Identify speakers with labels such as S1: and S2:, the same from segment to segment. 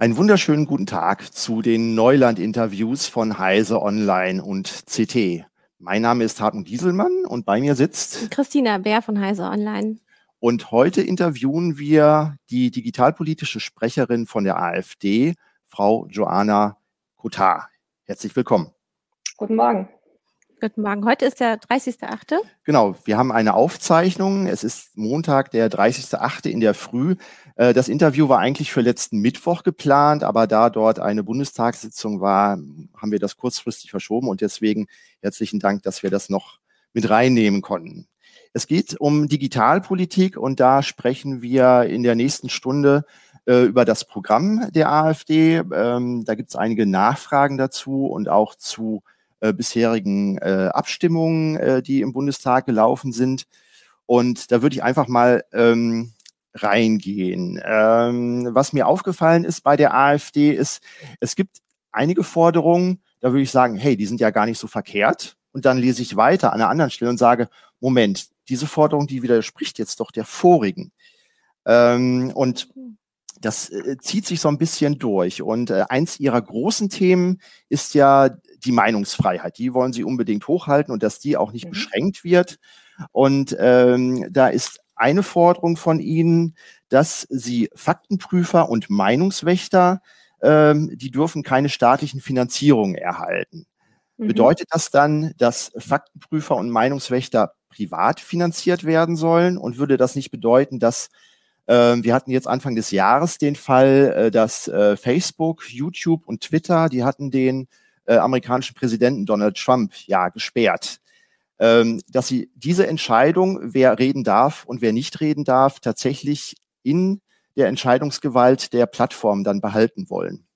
S1: Einen wunderschönen guten Tag zu den Neuland-Interviews von Heise Online und CT. Mein Name ist Hartmut Gieselmann und bei mir sitzt
S2: Christina Bär von Heise Online.
S1: Und heute interviewen wir die digitalpolitische Sprecherin von der AfD, Frau Joanna Kotar. Herzlich willkommen.
S3: Guten Morgen.
S2: Guten Morgen. Heute ist der 30.8.
S1: Genau, wir haben eine Aufzeichnung. Es ist Montag, der 30.8. in der Früh. Äh, das Interview war eigentlich für letzten Mittwoch geplant, aber da dort eine Bundestagssitzung war, haben wir das kurzfristig verschoben und deswegen herzlichen Dank, dass wir das noch mit reinnehmen konnten. Es geht um Digitalpolitik und da sprechen wir in der nächsten Stunde äh, über das Programm der AfD. Ähm, da gibt es einige Nachfragen dazu und auch zu äh, bisherigen äh, Abstimmungen, äh, die im Bundestag gelaufen sind. Und da würde ich einfach mal ähm, reingehen. Ähm, was mir aufgefallen ist bei der AfD ist, es gibt einige Forderungen, da würde ich sagen, hey, die sind ja gar nicht so verkehrt. Und dann lese ich weiter an einer anderen Stelle und sage, Moment, diese Forderung, die widerspricht jetzt doch der vorigen. Ähm, und das äh, zieht sich so ein bisschen durch. Und äh, eins ihrer großen Themen ist ja die Meinungsfreiheit. Die wollen sie unbedingt hochhalten und dass die auch nicht mhm. beschränkt wird. Und ähm, da ist eine Forderung von ihnen, dass sie Faktenprüfer und Meinungswächter, ähm, die dürfen keine staatlichen Finanzierungen erhalten. Mhm. Bedeutet das dann, dass Faktenprüfer und Meinungswächter privat finanziert werden sollen? Und würde das nicht bedeuten, dass ähm, wir hatten jetzt Anfang des Jahres den Fall, äh, dass äh, Facebook, YouTube und Twitter, die hatten den äh, amerikanischen Präsidenten Donald Trump ja gesperrt. Ähm, dass sie diese Entscheidung, wer reden darf und wer nicht reden darf, tatsächlich in der Entscheidungsgewalt der Plattform dann behalten wollen.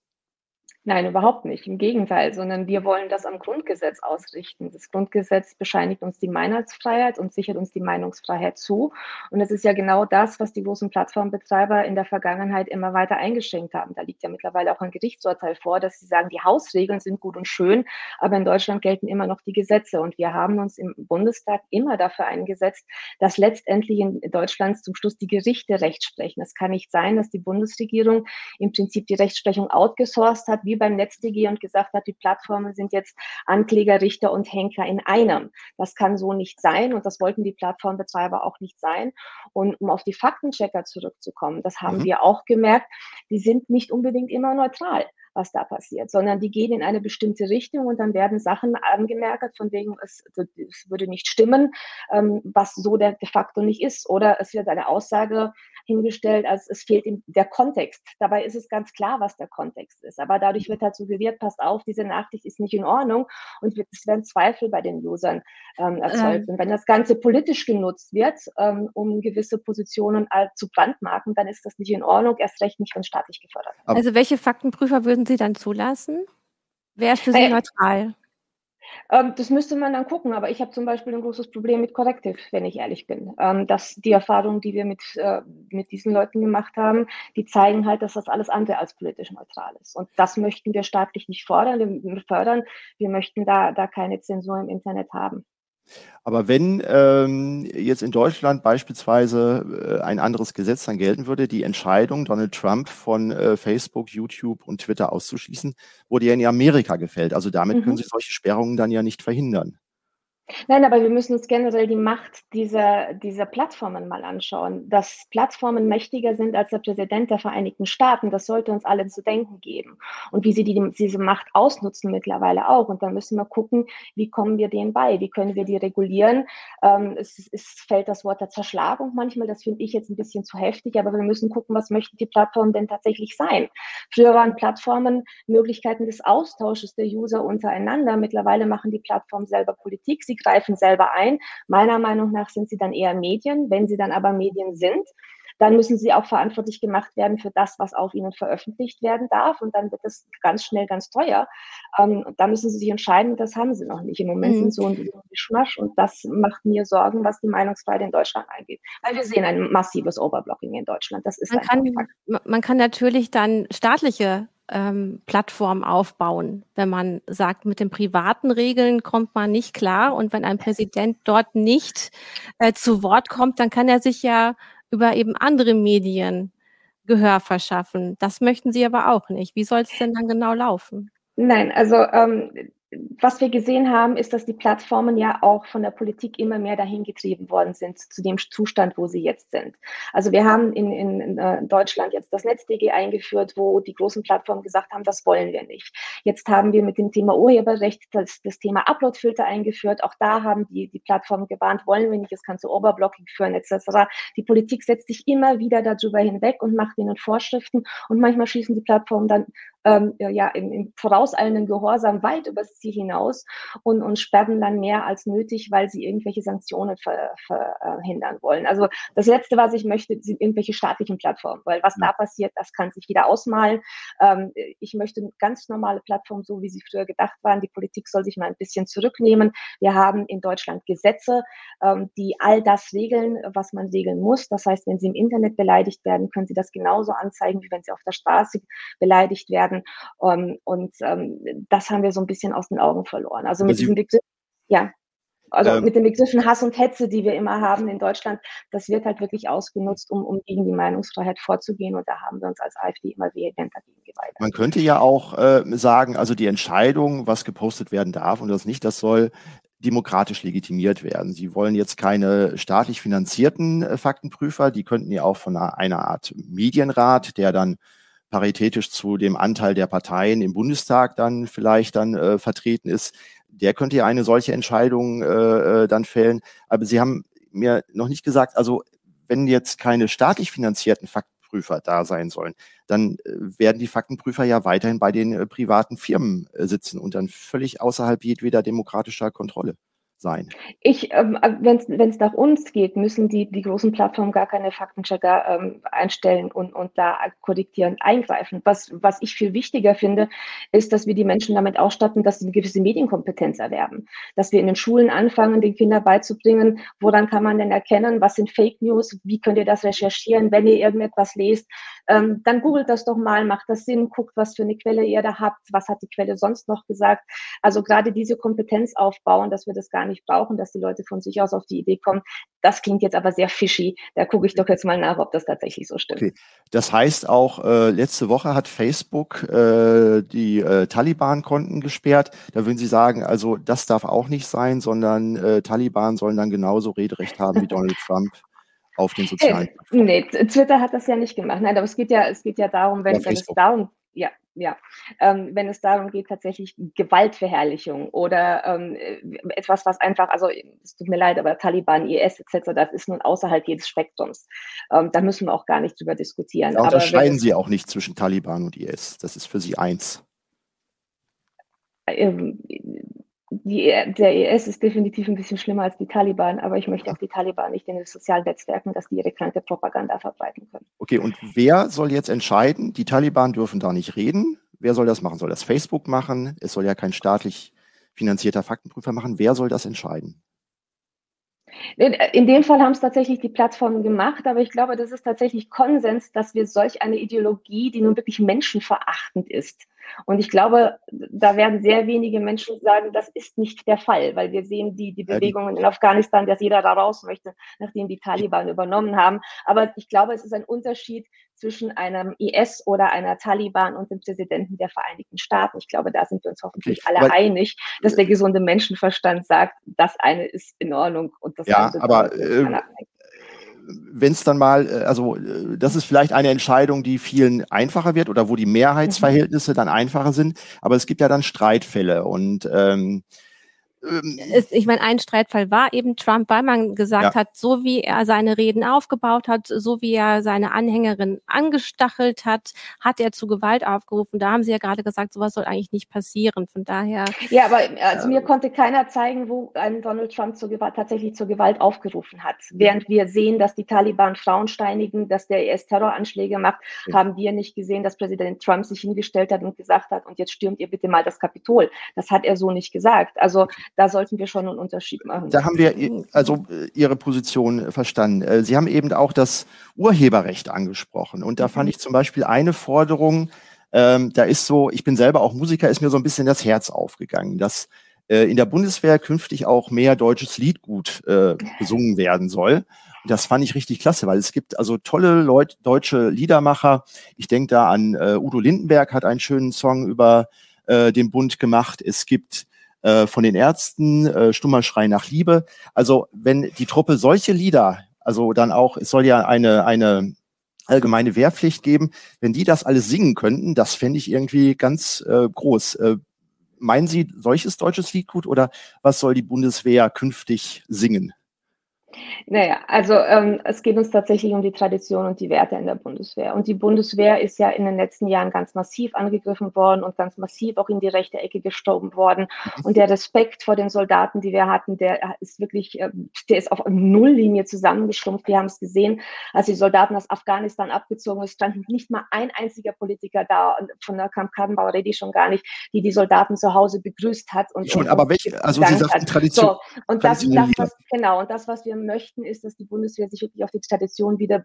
S3: Nein, überhaupt nicht. Im Gegenteil, sondern wir wollen das am Grundgesetz ausrichten. Das Grundgesetz bescheinigt uns die Meinungsfreiheit und sichert uns die Meinungsfreiheit zu. Und es ist ja genau das, was die großen Plattformbetreiber in der Vergangenheit immer weiter eingeschränkt haben. Da liegt ja mittlerweile auch ein Gerichtsurteil vor, dass sie sagen, die Hausregeln sind gut und schön, aber in Deutschland gelten immer noch die Gesetze. Und wir haben uns im Bundestag immer dafür eingesetzt, dass letztendlich in Deutschland zum Schluss die Gerichte Recht sprechen. Es kann nicht sein, dass die Bundesregierung im Prinzip die Rechtsprechung outgesourced hat, wie wie beim NetzDG und gesagt hat, die Plattformen sind jetzt Ankläger, Richter und Henker in einem. Das kann so nicht sein und das wollten die Plattformbetreiber auch nicht sein. Und um auf die Faktenchecker zurückzukommen, das haben mhm. wir auch gemerkt, die sind nicht unbedingt immer neutral was da passiert, sondern die gehen in eine bestimmte Richtung und dann werden Sachen angemerkt, von wegen, es, es würde nicht stimmen, ähm, was so der de facto nicht ist. Oder es wird eine Aussage hingestellt, als es fehlt ihm der Kontext. Dabei ist es ganz klar, was der Kontext ist. Aber dadurch wird halt suggeriert, passt auf, diese Nachricht ist nicht in Ordnung und es werden Zweifel bei den Usern ähm, erzeugt. Ähm. Und wenn das Ganze politisch genutzt wird, ähm, um gewisse Positionen äh, zu brandmarken, dann ist das nicht in Ordnung, erst recht nicht, wenn staatlich gefördert
S2: wird. Also welche Faktenprüfer würden Sie dann zulassen? Wer ist für Sie äh, neutral?
S3: Ähm, das müsste man dann gucken, aber ich habe zum Beispiel ein großes Problem mit Corrective, wenn ich ehrlich bin. Ähm, dass die Erfahrungen, die wir mit, äh, mit diesen Leuten gemacht haben, die zeigen halt, dass das alles andere als politisch neutral ist. Und das möchten wir staatlich nicht fordern, wir fördern. Wir möchten da, da keine Zensur im Internet haben.
S1: Aber wenn ähm, jetzt in Deutschland beispielsweise äh, ein anderes Gesetz dann gelten würde, die Entscheidung, Donald Trump von äh, Facebook, YouTube und Twitter auszuschließen, wurde ja in Amerika gefällt. Also damit mhm. können Sie solche Sperrungen dann ja nicht verhindern.
S3: Nein, aber wir müssen uns generell die Macht dieser, dieser Plattformen mal anschauen. Dass Plattformen mächtiger sind als der Präsident der Vereinigten Staaten, das sollte uns alle zu denken geben. Und wie sie die, diese Macht ausnutzen mittlerweile auch. Und da müssen wir gucken, wie kommen wir denen bei? Wie können wir die regulieren? Ähm, es, es fällt das Wort der Zerschlagung manchmal, das finde ich jetzt ein bisschen zu heftig, aber wir müssen gucken, was möchten die Plattformen denn tatsächlich sein? Früher waren Plattformen Möglichkeiten des Austausches der User untereinander. Mittlerweile machen die Plattformen selber Politik. Sie sie greifen selber ein. Meiner Meinung nach sind sie dann eher Medien. Wenn sie dann aber Medien sind, dann müssen sie auch verantwortlich gemacht werden für das, was auf ihnen veröffentlicht werden darf. Und dann wird es ganz schnell ganz teuer. Ähm, da müssen sie sich entscheiden, das haben sie noch nicht. Im Moment mhm. sind so ein Geschmasch und das macht mir Sorgen, was die Meinungsfreiheit in Deutschland angeht. Weil wir sehen ein massives Overblocking in Deutschland. Das ist
S2: man, kann, man kann natürlich dann staatliche ähm, Plattform aufbauen. Wenn man sagt, mit den privaten Regeln kommt man nicht klar und wenn ein Präsident dort nicht äh, zu Wort kommt, dann kann er sich ja über eben andere Medien Gehör verschaffen. Das möchten Sie aber auch nicht. Wie soll es denn dann genau laufen?
S3: Nein, also ähm, was wir gesehen haben, ist, dass die Plattformen ja auch von der Politik immer mehr dahin getrieben worden sind zu dem Zustand, wo sie jetzt sind. Also wir haben in, in, in äh, Deutschland jetzt das NetzDG eingeführt, wo die großen Plattformen gesagt haben, das wollen wir nicht. Jetzt haben wir mit dem Thema Urheberrecht das, das Thema Uploadfilter eingeführt. Auch da haben die, die Plattformen gewarnt, wollen wir nicht, es kann zu Overblocking führen etc. Die Politik setzt sich immer wieder darüber hinweg und macht ihnen Vorschriften und manchmal schießen die Plattformen dann ähm, ja, im, im vorauseilenden Gehorsam weit übers Ziel hinaus und, und sperren dann mehr als nötig, weil sie irgendwelche Sanktionen verhindern wollen. Also das Letzte, was ich möchte, sind irgendwelche staatlichen Plattformen, weil was da passiert, das kann sich jeder ausmalen. Ähm, ich möchte ganz normale Plattformen, so wie sie früher gedacht waren. Die Politik soll sich mal ein bisschen zurücknehmen. Wir haben in Deutschland Gesetze, ähm, die all das regeln, was man regeln muss. Das heißt, wenn Sie im Internet beleidigt werden, können Sie das genauso anzeigen, wie wenn Sie auf der Straße beleidigt werden werden. Ähm, und ähm, das haben wir so ein bisschen aus den Augen verloren. Also mit diesem Begriff, ja. Also ähm, mit den Begriffen Hass und Hetze, die wir immer haben in Deutschland, das wird halt wirklich ausgenutzt, um, um gegen die Meinungsfreiheit vorzugehen. Und da haben wir uns als AfD immer vehement dagegen geweigert.
S1: Man könnte ja auch äh, sagen, also die Entscheidung, was gepostet werden darf und was nicht, das soll demokratisch legitimiert werden. Sie wollen jetzt keine staatlich finanzierten äh, Faktenprüfer, die könnten ja auch von einer Art Medienrat, der dann paritätisch zu dem Anteil der Parteien im Bundestag dann vielleicht dann äh, vertreten ist, der könnte ja eine solche Entscheidung äh, äh, dann fällen. Aber Sie haben mir noch nicht gesagt, also wenn jetzt keine staatlich finanzierten Faktenprüfer da sein sollen, dann äh, werden die Faktenprüfer ja weiterhin bei den äh, privaten Firmen sitzen und dann völlig außerhalb jedweder demokratischer Kontrolle sein.
S3: Ich, ähm, äh, wenn es nach uns geht, müssen die, die großen Plattformen gar keine Faktenchecker ähm, einstellen und, und da korrigieren, eingreifen. Was, was ich viel wichtiger finde, ist, dass wir die Menschen damit ausstatten, dass sie eine gewisse Medienkompetenz erwerben. Dass wir in den Schulen anfangen, den Kindern beizubringen, woran kann man denn erkennen, was sind Fake News, wie könnt ihr das recherchieren, wenn ihr irgendetwas lest, ähm, dann googelt das doch mal, macht das Sinn, guckt, was für eine Quelle ihr da habt, was hat die Quelle sonst noch gesagt. Also gerade diese Kompetenz aufbauen, dass wir das gar nicht brauchen, dass die Leute von sich aus auf die Idee kommen. Das klingt jetzt aber sehr fishy. Da gucke ich doch jetzt mal nach, ob das tatsächlich so stimmt. Okay.
S1: Das heißt auch, äh, letzte Woche hat Facebook äh, die äh, Taliban-Konten gesperrt. Da würden Sie sagen, also das darf auch nicht sein, sondern äh, Taliban sollen dann genauso Rederecht haben wie Donald Trump auf den sozialen
S3: Plattformen. Nee, Twitter hat das ja nicht gemacht. Nein, aber es geht ja, es geht ja darum, wenn, wenn es darum, ja, ja, ähm, wenn es darum geht, tatsächlich Gewaltverherrlichung oder ähm, etwas, was einfach, also es tut mir leid, aber Taliban, IS etc., das ist nun außerhalb jedes Spektrums. Ähm, da müssen wir auch gar nicht drüber diskutieren.
S1: Da unterscheiden Sie auch nicht zwischen Taliban und IS. Das ist für Sie eins.
S3: Ähm, die, der IS ist definitiv ein bisschen schlimmer als die Taliban, aber ich möchte auch die Taliban nicht in den sozialen Netzwerken, dass die ihre kranke Propaganda verbreiten können.
S1: Okay, und wer soll jetzt entscheiden? Die Taliban dürfen da nicht reden. Wer soll das machen? Soll das Facebook machen? Es soll ja kein staatlich finanzierter Faktenprüfer machen. Wer soll das entscheiden?
S3: In dem Fall haben es tatsächlich die Plattformen gemacht, aber ich glaube, das ist tatsächlich Konsens, dass wir solch eine Ideologie, die nun wirklich menschenverachtend ist, und ich glaube, da werden sehr wenige Menschen sagen, das ist nicht der Fall, weil wir sehen die, die Bewegungen in Afghanistan, dass jeder da raus möchte, nachdem die Taliban übernommen haben. Aber ich glaube, es ist ein Unterschied zwischen einem IS oder einer Taliban und dem Präsidenten der Vereinigten Staaten. Ich glaube, da sind wir uns hoffentlich alle einig, dass der gesunde Menschenverstand sagt, das eine ist in Ordnung und das
S1: ja, andere aber, äh, wenn es dann mal, äh, also äh, das ist vielleicht eine Entscheidung, die vielen einfacher wird oder wo die Mehrheitsverhältnisse mhm. dann einfacher sind, aber es gibt ja dann Streitfälle und ähm,
S2: ähm, ist, ich meine, ein Streitfall war eben Trump, weil man gesagt ja. hat, so wie er seine Reden aufgebaut hat, so wie er seine Anhängerin angestachelt hat, hat er zu Gewalt aufgerufen. Da haben Sie ja gerade gesagt, sowas soll eigentlich nicht passieren. Von daher.
S3: Ja, aber also äh, mir konnte keiner zeigen, wo ein Donald Trump zur Gewalt, tatsächlich zur Gewalt aufgerufen hat. Während wir sehen, dass die Taliban Frauen steinigen, dass der IS Terroranschläge macht, ja. haben wir nicht gesehen, dass Präsident Trump sich hingestellt hat und gesagt hat, und jetzt stürmt ihr bitte mal das Kapitol. Das hat er so nicht gesagt. Also da sollten wir schon einen Unterschied machen.
S1: Da haben wir also äh, Ihre Position verstanden. Äh, Sie haben eben auch das Urheberrecht angesprochen. Und da fand mhm. ich zum Beispiel eine Forderung, ähm, da ist so, ich bin selber auch Musiker, ist mir so ein bisschen das Herz aufgegangen, dass äh, in der Bundeswehr künftig auch mehr deutsches Liedgut äh, gesungen werden soll. Das fand ich richtig klasse, weil es gibt also tolle Leut deutsche Liedermacher. Ich denke da an äh, Udo Lindenberg hat einen schönen Song über äh, den Bund gemacht. Es gibt äh, von den Ärzten äh, Stummer Schrei nach Liebe. Also wenn die Truppe solche Lieder, also dann auch, es soll ja eine, eine allgemeine Wehrpflicht geben, wenn die das alles singen könnten, das fände ich irgendwie ganz äh, groß. Äh, meinen Sie solches deutsches Lied gut oder was soll die Bundeswehr künftig singen?
S3: Naja, also ähm, es geht uns tatsächlich um die Tradition und die Werte in der Bundeswehr. Und die Bundeswehr ist ja in den letzten Jahren ganz massiv angegriffen worden und ganz massiv auch in die rechte Ecke gestorben worden. Mhm. Und der Respekt vor den Soldaten, die wir hatten, der ist wirklich, äh, der ist auf Nulllinie zusammengeschrumpft. Wir haben es gesehen, als die Soldaten aus Afghanistan abgezogen sind, stand nicht mal ein einziger Politiker da, von der Kamp Karrenbauer rede ich schon gar nicht, die die Soldaten zu Hause begrüßt hat. Und,
S1: schon,
S3: und,
S1: aber welche, also Sie sagten Tradition. So,
S3: und das, das, was, genau, und das, was wir möchten, ist, dass die Bundeswehr sich wirklich auf die Tradition wieder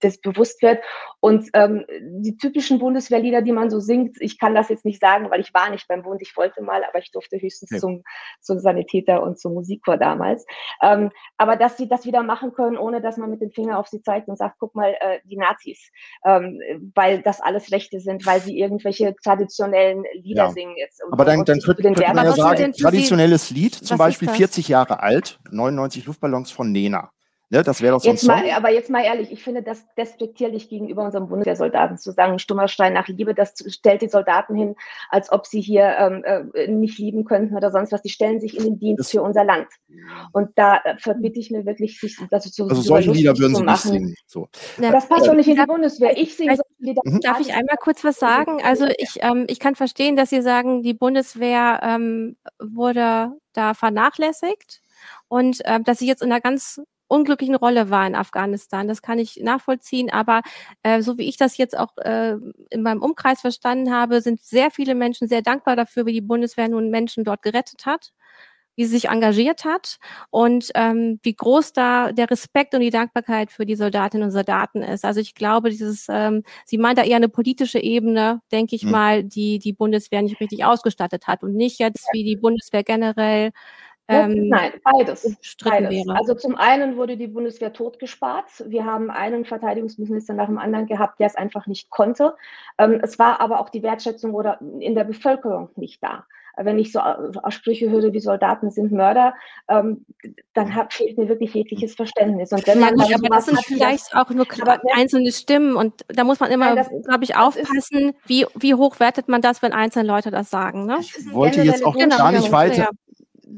S3: das bewusst wird. Und ähm, die typischen Bundeswehrlieder, die man so singt, ich kann das jetzt nicht sagen, weil ich war nicht beim Bund, ich wollte mal, aber ich durfte höchstens ja. zum, zum Sanitäter und zum Musikchor damals. Ähm, aber dass sie das wieder machen können, ohne dass man mit dem Finger auf sie zeigt und sagt, guck mal, äh, die Nazis, ähm, weil das alles Rechte sind, weil sie irgendwelche traditionellen Lieder ja. singen jetzt.
S1: aber dann, dann könnte, könnte man ja sagen, traditionelles Lied, zum Beispiel 40 Jahre alt, 99 Luftballons von Nena. Ne, das wäre doch so
S3: jetzt mal, Aber jetzt mal ehrlich, ich finde das despektierlich gegenüber unseren Bundeswehrsoldaten zu sagen, Stummerstein nach Liebe, das stellt die Soldaten hin, als ob sie hier ähm, äh, nicht lieben könnten oder sonst was. Die stellen sich in den Dienst das für unser Land. Und da äh, verbitte ich mir wirklich, sich
S1: das zu Also solche Lieder würden sie nicht singen. So.
S3: Ja, das passt doch nicht in die Bundeswehr. Ich singe solche
S2: Lieder. Mhm. Darf ich einmal kurz was sagen? Also ich, ähm, ich kann verstehen, dass Sie sagen, die Bundeswehr ähm, wurde da vernachlässigt und äh, dass sie jetzt in einer ganz unglücklichen Rolle war in Afghanistan. Das kann ich nachvollziehen. Aber äh, so wie ich das jetzt auch äh, in meinem Umkreis verstanden habe, sind sehr viele Menschen sehr dankbar dafür, wie die Bundeswehr nun Menschen dort gerettet hat wie sie sich engagiert hat und ähm, wie groß da der Respekt und die Dankbarkeit für die Soldatinnen und Soldaten ist. Also ich glaube, dieses, ähm, sie meint da eher eine politische Ebene, denke ich mhm. mal, die die Bundeswehr nicht richtig ausgestattet hat und nicht jetzt wie die Bundeswehr generell
S3: ähm, Nein, beides. beides. Also zum einen wurde die Bundeswehr totgespart. Wir haben einen Verteidigungsminister nach dem anderen gehabt, der es einfach nicht konnte. Ähm, es war aber auch die Wertschätzung oder in der Bevölkerung nicht da. Wenn ich so äh, Sprüche höre wie Soldaten sind Mörder, ähm, dann hat, fehlt mir wirklich jegliches Verständnis.
S2: Und wenn man ja, aber das sind vielleicht auch nur aber, einzelne Stimmen und da muss man immer, glaube ich, aufpassen, wie, wie hoch wertet man das, wenn einzelne Leute das sagen. Ne?
S1: Ich wollte jetzt auch gar nicht weiter.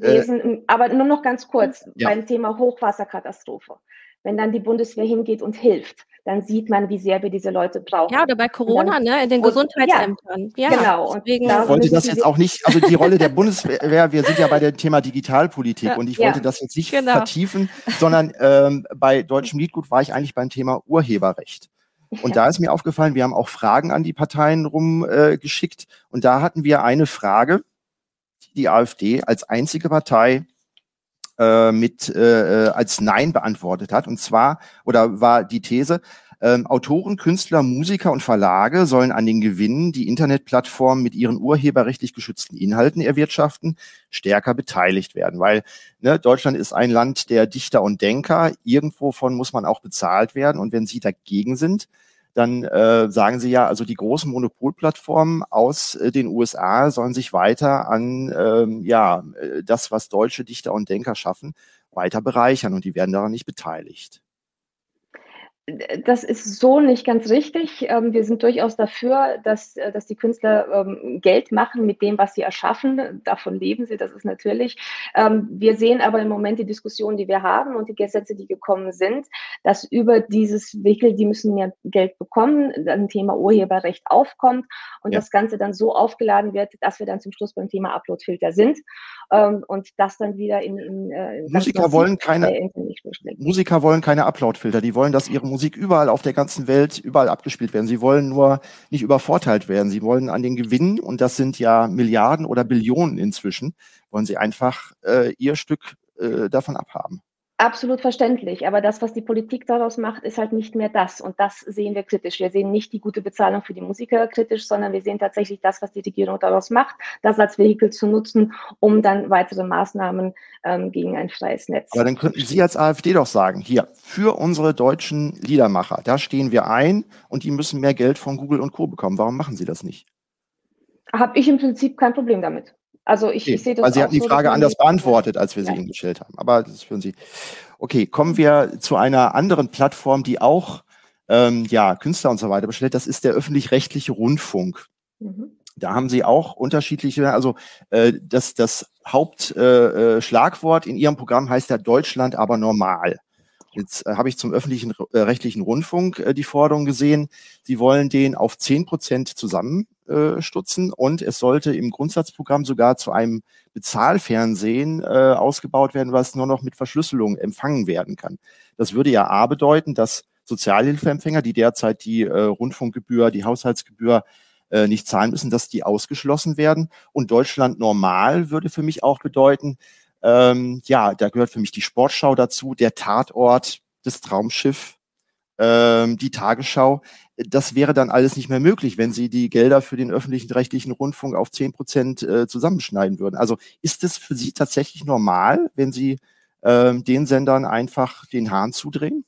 S3: Wesen, äh, aber nur noch ganz kurz ja. beim Thema Hochwasserkatastrophe. Wenn dann die Bundeswehr hingeht und hilft, dann sieht man, wie sehr wir diese Leute brauchen.
S2: Ja, oder bei Corona, dann, ne, in den Gesundheitsämtern.
S3: Ja, ja genau.
S1: Deswegen ich wollte das jetzt auch nicht, also die Rolle der Bundeswehr, wir sind ja bei dem Thema Digitalpolitik ja, und ich wollte das jetzt nicht genau. vertiefen, sondern ähm, bei Deutschem Liedgut war ich eigentlich beim Thema Urheberrecht. Und da ist mir aufgefallen, wir haben auch Fragen an die Parteien rumgeschickt äh, und da hatten wir eine Frage, die AfD als einzige Partei äh, mit äh, als Nein beantwortet hat. Und zwar, oder war die These, ähm, Autoren, Künstler, Musiker und Verlage sollen an den Gewinnen, die Internetplattformen mit ihren urheberrechtlich geschützten Inhalten erwirtschaften, stärker beteiligt werden. Weil ne, Deutschland ist ein Land der Dichter und Denker. Irgendwovon muss man auch bezahlt werden. Und wenn sie dagegen sind, dann äh, sagen sie ja, also die großen Monopolplattformen aus äh, den USA sollen sich weiter an ähm, ja äh, das, was deutsche Dichter und Denker schaffen, weiter bereichern und die werden daran nicht beteiligt
S3: das ist so nicht ganz richtig. Ähm, wir sind durchaus dafür, dass, äh, dass die Künstler ähm, Geld machen mit dem, was sie erschaffen. Davon leben sie, das ist natürlich. Ähm, wir sehen aber im Moment die Diskussion, die wir haben und die Gesetze, die gekommen sind, dass über dieses Wickel, die müssen mehr Geld bekommen, ein Thema Urheberrecht aufkommt und ja. das Ganze dann so aufgeladen wird, dass wir dann zum Schluss beim Thema Uploadfilter sind und das dann wieder in, in,
S1: äh, in Musiker wollen keine Musiker wollen keine Uploadfilter, die wollen, dass ihre Musik überall auf der ganzen Welt, überall abgespielt werden. Sie wollen nur nicht übervorteilt werden. Sie wollen an den Gewinnen, und das sind ja Milliarden oder Billionen inzwischen, wollen sie einfach äh, ihr Stück äh, davon abhaben.
S3: Absolut verständlich, aber das, was die Politik daraus macht, ist halt nicht mehr das. Und das sehen wir kritisch. Wir sehen nicht die gute Bezahlung für die Musiker kritisch, sondern wir sehen tatsächlich das, was die Regierung daraus macht, das als Vehikel zu nutzen, um dann weitere Maßnahmen ähm, gegen ein freies Netz.
S1: Aber dann könnten Sie als AfD doch sagen, hier, für unsere deutschen Liedermacher, da stehen wir ein und die müssen mehr Geld von Google und Co. bekommen. Warum machen Sie das nicht?
S3: Habe ich im Prinzip kein Problem damit. Also ich, okay, ich sehe das.
S1: Weil Sie hatten die Frage so, anders beantwortet, als wir ja. sie Ihnen gestellt haben. Aber das führen Sie. Okay, kommen wir zu einer anderen Plattform, die auch ähm, ja, Künstler und so weiter bestellt. Das ist der öffentlich-rechtliche Rundfunk. Mhm. Da haben Sie auch unterschiedliche, also äh, das, das Hauptschlagwort äh, äh in Ihrem Programm heißt ja Deutschland aber normal. Jetzt äh, habe ich zum öffentlichen äh, rechtlichen Rundfunk äh, die Forderung gesehen, Sie wollen den auf zehn Prozent zusammenstutzen äh, und es sollte im Grundsatzprogramm sogar zu einem Bezahlfernsehen äh, ausgebaut werden, was nur noch mit Verschlüsselung empfangen werden kann. Das würde ja A bedeuten, dass Sozialhilfeempfänger, die derzeit die äh, Rundfunkgebühr, die Haushaltsgebühr äh, nicht zahlen müssen, dass die ausgeschlossen werden. Und Deutschland normal würde für mich auch bedeuten, ähm, ja, da gehört für mich die Sportschau dazu, der Tatort, das Traumschiff, ähm, die Tagesschau. Das wäre dann alles nicht mehr möglich, wenn Sie die Gelder für den öffentlichen rechtlichen Rundfunk auf zehn Prozent äh, zusammenschneiden würden. Also ist es für Sie tatsächlich normal, wenn Sie ähm, den Sendern einfach den Hahn zudrehen?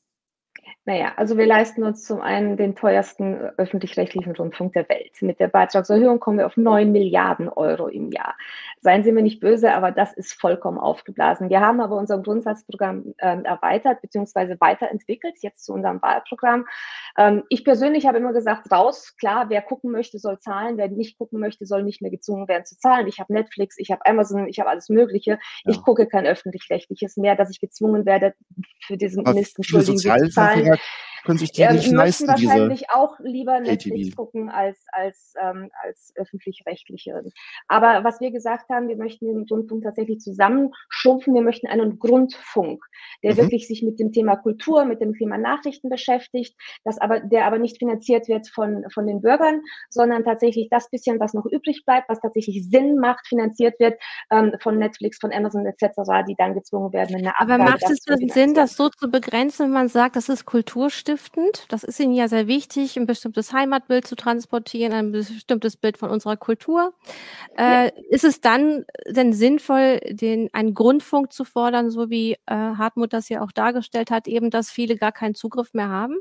S3: Naja, also wir leisten uns zum einen den teuersten öffentlich-rechtlichen Rundfunk der Welt. Mit der Beitragserhöhung kommen wir auf 9 Milliarden Euro im Jahr. Seien Sie mir nicht böse, aber das ist vollkommen aufgeblasen. Wir haben aber unser Grundsatzprogramm äh, erweitert bzw. weiterentwickelt, jetzt zu unserem Wahlprogramm. Ähm, ich persönlich habe immer gesagt, raus, klar, wer gucken möchte, soll zahlen, wer nicht gucken möchte, soll nicht mehr gezwungen werden zu zahlen. Ich habe Netflix, ich habe Amazon, ich habe alles Mögliche. Ja. Ich gucke kein öffentlich-rechtliches mehr, dass ich gezwungen werde, für diesen Mist, entschuldigen Sie, zu zahlen
S1: können sich die ja, nicht leisten.
S3: wahrscheinlich auch lieber Netflix ATV. gucken als, als, ähm, als öffentlich-rechtliche. Aber was wir gesagt haben, wir möchten den Rundfunk tatsächlich zusammenschrumpfen. Wir möchten einen Grundfunk, der mhm. wirklich sich mit dem Thema Kultur, mit dem Thema Nachrichten beschäftigt, das aber, der aber nicht finanziert wird von, von den Bürgern, sondern tatsächlich das bisschen, was noch übrig bleibt, was tatsächlich Sinn macht, finanziert wird ähm, von Netflix, von Amazon etc., die dann gezwungen werden.
S2: In aber macht es Sinn, das so zu begrenzen, wenn man sagt, das ist Kulturstiftung? Sinnstiftend. Das ist Ihnen ja sehr wichtig, ein bestimmtes Heimatbild zu transportieren, ein bestimmtes Bild von unserer Kultur. Äh, ist es dann denn sinnvoll, den, einen Grundfunk zu fordern, so wie äh, Hartmut das ja auch dargestellt hat, eben, dass viele gar keinen Zugriff mehr haben?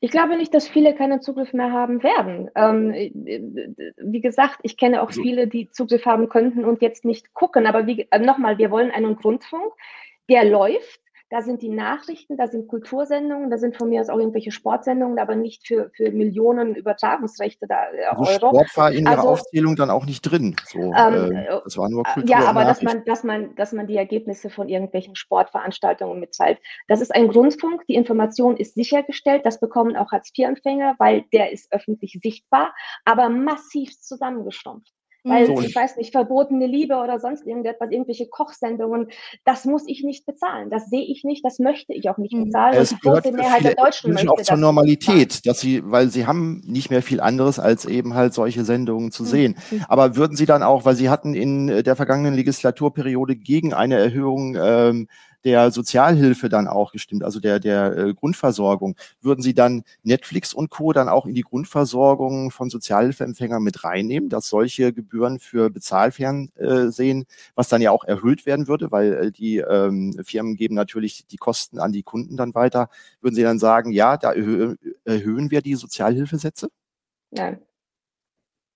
S3: Ich glaube nicht, dass viele keinen Zugriff mehr haben werden. Ähm, wie gesagt, ich kenne auch also viele, die Zugriff haben könnten und jetzt nicht gucken. Aber wie, äh, nochmal, wir wollen einen Grundfunk, der läuft, da sind die Nachrichten, da sind Kultursendungen, da sind von mir aus auch irgendwelche Sportsendungen, aber nicht für, für Millionen Übertragungsrechte da
S1: äh, also Euro. Sport war in also, Ihrer Aufzählung dann auch nicht drin. So, ähm,
S3: äh, das war nur Kultur. Ja, aber dass man, dass, man, dass man die Ergebnisse von irgendwelchen Sportveranstaltungen mitteilt. Das ist ein Grundpunkt. Die Information ist sichergestellt. Das bekommen auch Hartz-IV-Empfänger, weil der ist öffentlich sichtbar, aber massiv zusammengestumpft. Weil, so ich weiß nicht, verbotene Liebe oder sonst irgendetwas, irgendwelche Kochsendungen, das muss ich nicht bezahlen. Das sehe ich nicht, das möchte ich auch nicht mhm. bezahlen.
S1: Es und die große Mehrheit der Deutschen möchte auch zur Normalität, dass sie, weil sie haben nicht mehr viel anderes, als eben halt solche Sendungen zu mhm. sehen. Mhm. Aber würden Sie dann auch, weil Sie hatten in der vergangenen Legislaturperiode gegen eine Erhöhung ähm, der Sozialhilfe dann auch gestimmt, also der, der äh, Grundversorgung. Würden Sie dann Netflix und Co. dann auch in die Grundversorgung von Sozialhilfeempfängern mit reinnehmen, dass solche Gebühren für Bezahlfernsehen, was dann ja auch erhöht werden würde, weil äh, die ähm, Firmen geben natürlich die Kosten an die Kunden dann weiter. Würden Sie dann sagen, ja, da erhö erhöhen wir die Sozialhilfesätze?
S3: Nein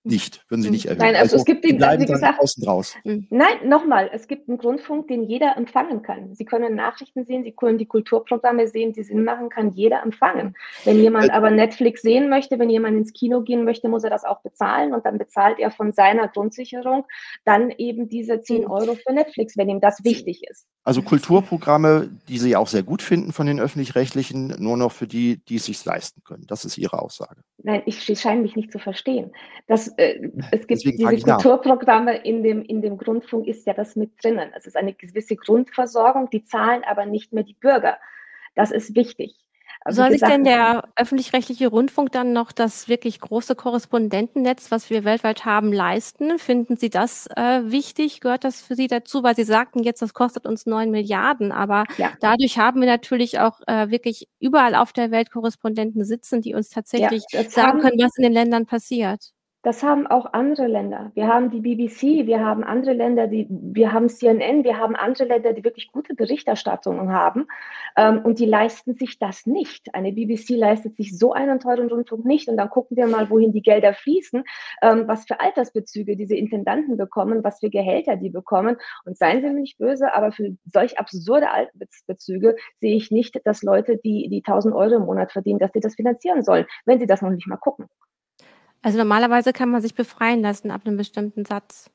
S1: nicht, würden Sie nicht erhöhen.
S3: Nein, also, also es gibt den,
S1: wie gesagt, außen raus.
S3: Hm. Nein, nochmal, es gibt einen Grundfunk, den jeder empfangen kann. Sie können Nachrichten sehen, Sie können die Kulturprogramme sehen, die Sinn machen, kann jeder empfangen. Wenn jemand aber Netflix sehen möchte, wenn jemand ins Kino gehen möchte, muss er das auch bezahlen und dann bezahlt er von seiner Grundsicherung dann eben diese 10 hm. Euro für Netflix, wenn ihm das wichtig ist.
S1: Also Kulturprogramme, die Sie auch sehr gut finden von den öffentlich-rechtlichen, nur noch für die, die es sich leisten können. Das ist Ihre Aussage.
S3: Nein, ich scheine mich nicht zu verstehen. Das, äh, es gibt Deswegen diese Kulturprogramme in dem, in dem Grundfunk ist ja das mit drinnen. Es ist eine gewisse Grundversorgung, die zahlen aber nicht mehr die Bürger. Das ist wichtig.
S2: Soll sich denn der öffentlich-rechtliche Rundfunk dann noch das wirklich große Korrespondentennetz, was wir weltweit haben, leisten? Finden Sie das äh, wichtig? Gehört das für Sie dazu? Weil Sie sagten jetzt, das kostet uns neun Milliarden, aber ja. dadurch haben wir natürlich auch äh, wirklich überall auf der Welt Korrespondenten sitzen, die uns tatsächlich ja, sagen können, was in den Ländern passiert.
S3: Das haben auch andere Länder. Wir haben die BBC, wir haben andere Länder, die, wir haben CNN, wir haben andere Länder, die wirklich gute Berichterstattungen haben. Ähm, und die leisten sich das nicht. Eine BBC leistet sich so einen teuren Rundfunk nicht. Und dann gucken wir mal, wohin die Gelder fließen, ähm, was für Altersbezüge diese Intendanten bekommen, was für Gehälter die bekommen. Und seien Sie mir nicht böse, aber für solch absurde Altersbezüge sehe ich nicht, dass Leute, die, die 1000 Euro im Monat verdienen, dass sie das finanzieren sollen, wenn sie das noch nicht mal gucken.
S2: Also normalerweise kann man sich befreien lassen ab einem bestimmten Satz.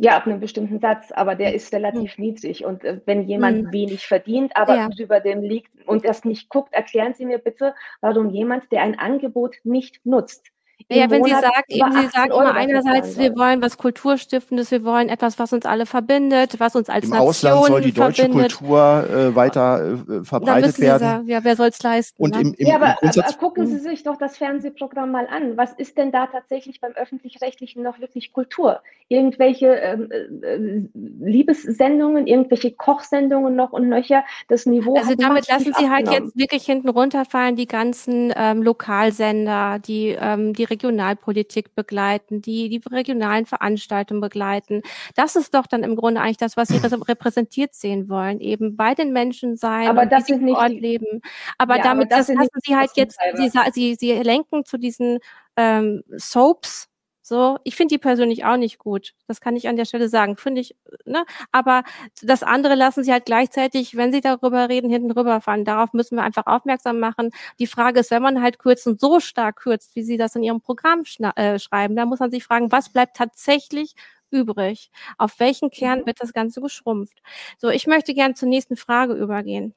S3: Ja, ab einem bestimmten Satz, aber der ist relativ hm. niedrig. Und äh, wenn jemand hm. wenig verdient, aber ja. über dem liegt und das nicht guckt, erklären Sie mir bitte, warum jemand, der ein Angebot nicht nutzt,
S2: ja, wenn Sie sagen, eben Sie sagen immer einerseits, wir wollen was Kulturstiftendes, wir wollen etwas, was uns alle verbindet, was uns als Im Nation Ausland soll
S1: die deutsche verbindet. Kultur äh, weiter äh, verbreitet werden. Sagen,
S2: ja, wer soll es leisten?
S3: Und ne? im, im, ja, aber, im aber gucken Sie sich doch das Fernsehprogramm mal an. Was ist denn da tatsächlich beim öffentlich-rechtlichen noch wirklich Kultur? Irgendwelche ähm, äh, Liebessendungen, irgendwelche Kochsendungen noch und nöcher. Das Niveau.
S2: Also damit lassen Sie halt jetzt wirklich hinten runterfallen die ganzen ähm, Lokalsender, die ähm, die Regionalpolitik begleiten, die die regionalen Veranstaltungen begleiten. Das ist doch dann im Grunde eigentlich das, was Sie repräsentiert sehen wollen, eben bei den Menschen sein,
S3: aber das ist nicht
S2: Ort leben. Aber ja, damit aber das, das lassen Sie halt jetzt, Sie, Sie, Sie lenken zu diesen ähm, Soaps, so, ich finde die persönlich auch nicht gut. Das kann ich an der Stelle sagen. Finde ich, ne? Aber das andere lassen sie halt gleichzeitig, wenn sie darüber reden, hinten rüberfahren. Darauf müssen wir einfach aufmerksam machen. Die Frage ist, wenn man halt kürzt und so stark kürzt, wie sie das in ihrem Programm äh, schreiben, dann muss man sich fragen, was bleibt tatsächlich übrig? Auf welchen Kern mhm. wird das Ganze geschrumpft? So, ich möchte gerne zur nächsten Frage übergehen.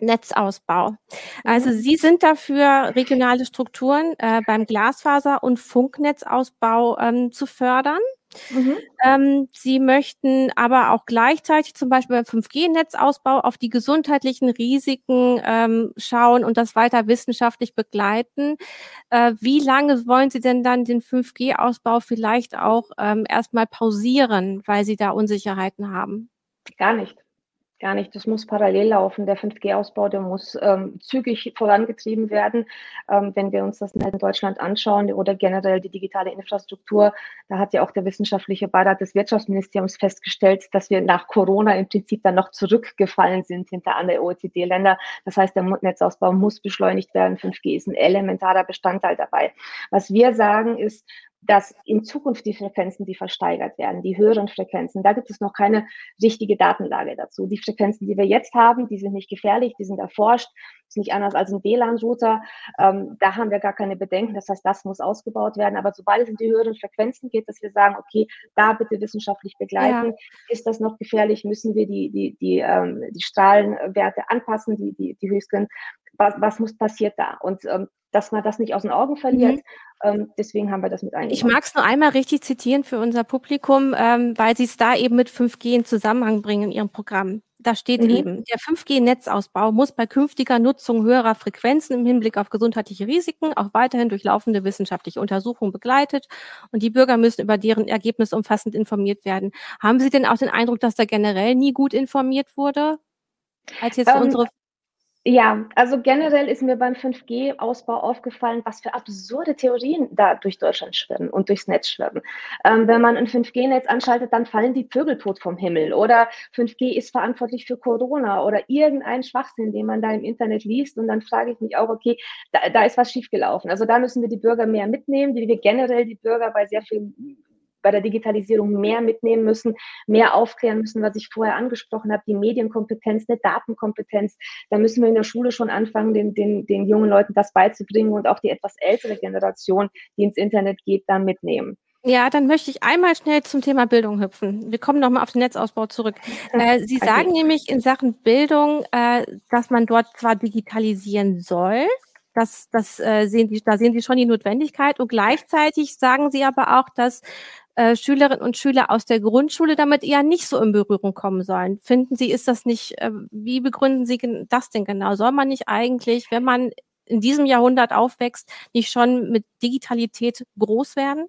S2: Netzausbau. Also mhm. Sie sind dafür, regionale Strukturen äh, beim Glasfaser- und Funknetzausbau ähm, zu fördern. Mhm. Ähm, Sie möchten aber auch gleichzeitig zum Beispiel beim 5G-Netzausbau auf die gesundheitlichen Risiken ähm, schauen und das weiter wissenschaftlich begleiten. Äh, wie lange wollen Sie denn dann den 5G-Ausbau vielleicht auch ähm, erstmal pausieren, weil Sie da Unsicherheiten haben?
S3: Gar nicht gar nicht. Das muss parallel laufen. Der 5G-Ausbau, der muss ähm, zügig vorangetrieben werden. Ähm, wenn wir uns das in Deutschland anschauen oder generell die digitale Infrastruktur, da hat ja auch der wissenschaftliche Beirat des Wirtschaftsministeriums festgestellt, dass wir nach Corona im Prinzip dann noch zurückgefallen sind hinter andere OECD-Länder. Das heißt, der Netzausbau muss beschleunigt werden. 5G ist ein elementarer Bestandteil dabei. Was wir sagen ist, dass in Zukunft die Frequenzen, die versteigert werden, die höheren Frequenzen, da gibt es noch keine richtige Datenlage dazu. Die Frequenzen, die wir jetzt haben, die sind nicht gefährlich, die sind erforscht, ist nicht anders als ein WLAN-Router. Ähm, da haben wir gar keine Bedenken. Das heißt, das muss ausgebaut werden. Aber sobald es in die höheren Frequenzen geht, dass wir sagen, okay, da bitte wissenschaftlich begleiten, ja. ist das noch gefährlich, müssen wir die, die, die, ähm, die Strahlenwerte anpassen, die, die, die höchsten. Was, was muss passiert da? Und ähm, dass man das nicht aus den Augen verliert. Mhm. Ähm, deswegen haben wir das mit eingebaut.
S2: Ich mag es nur einmal richtig zitieren für unser Publikum, ähm, weil Sie es da eben mit 5G in Zusammenhang bringen in Ihrem Programm. Da steht mhm. eben, der 5G-Netzausbau muss bei künftiger Nutzung höherer Frequenzen im Hinblick auf gesundheitliche Risiken auch weiterhin durch laufende wissenschaftliche Untersuchungen begleitet und die Bürger müssen über deren Ergebnisse umfassend informiert werden. Haben Sie denn auch den Eindruck, dass da generell nie gut informiert wurde? Als jetzt ähm, unsere
S3: ja, also generell ist mir beim 5G-Ausbau aufgefallen, was für absurde Theorien da durch Deutschland schwirren und durchs Netz schwirren. Ähm, wenn man ein 5G-Netz anschaltet, dann fallen die Vögel tot vom Himmel oder 5G ist verantwortlich für Corona oder irgendein Schwachsinn, den man da im Internet liest. Und dann frage ich mich auch, okay, da, da ist was schiefgelaufen. Also da müssen wir die Bürger mehr mitnehmen, wie wir generell die Bürger bei sehr vielen bei der Digitalisierung mehr mitnehmen müssen, mehr aufklären müssen, was ich vorher angesprochen habe, die Medienkompetenz, eine Datenkompetenz. Da müssen wir in der Schule schon anfangen, den, den, den jungen Leuten das beizubringen und auch die etwas ältere Generation, die ins Internet geht, da mitnehmen.
S2: Ja, dann möchte ich einmal schnell zum Thema Bildung hüpfen. Wir kommen nochmal auf den Netzausbau zurück. Äh, Sie okay. sagen nämlich in Sachen Bildung, äh, dass man dort zwar digitalisieren soll, das, das äh, sehen die, da sehen Sie schon die Notwendigkeit und gleichzeitig sagen Sie aber auch, dass äh, Schülerinnen und Schüler aus der Grundschule damit eher nicht so in Berührung kommen sollen. Finden Sie, ist das nicht, äh, wie begründen Sie das denn genau? Soll man nicht eigentlich, wenn man in diesem Jahrhundert aufwächst, nicht schon mit Digitalität groß werden?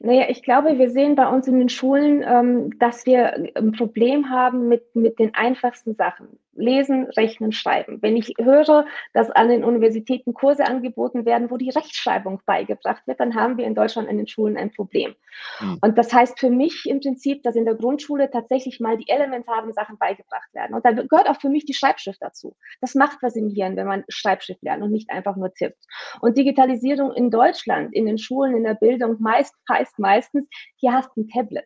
S3: Naja, ich glaube, wir sehen bei uns in den Schulen, ähm, dass wir ein Problem haben mit, mit den einfachsten Sachen. Lesen, Rechnen, Schreiben. Wenn ich höre, dass an den Universitäten Kurse angeboten werden, wo die Rechtschreibung beigebracht wird, dann haben wir in Deutschland in den Schulen ein Problem. Mhm. Und das heißt für mich im Prinzip, dass in der Grundschule tatsächlich mal die elementaren Sachen beigebracht werden. Und da gehört auch für mich die Schreibschrift dazu. Das macht was im Hirn, wenn man Schreibschrift lernt und nicht einfach nur tippt. Und Digitalisierung in Deutschland, in den Schulen, in der Bildung meist heißt meistens, hier hast du ein Tablet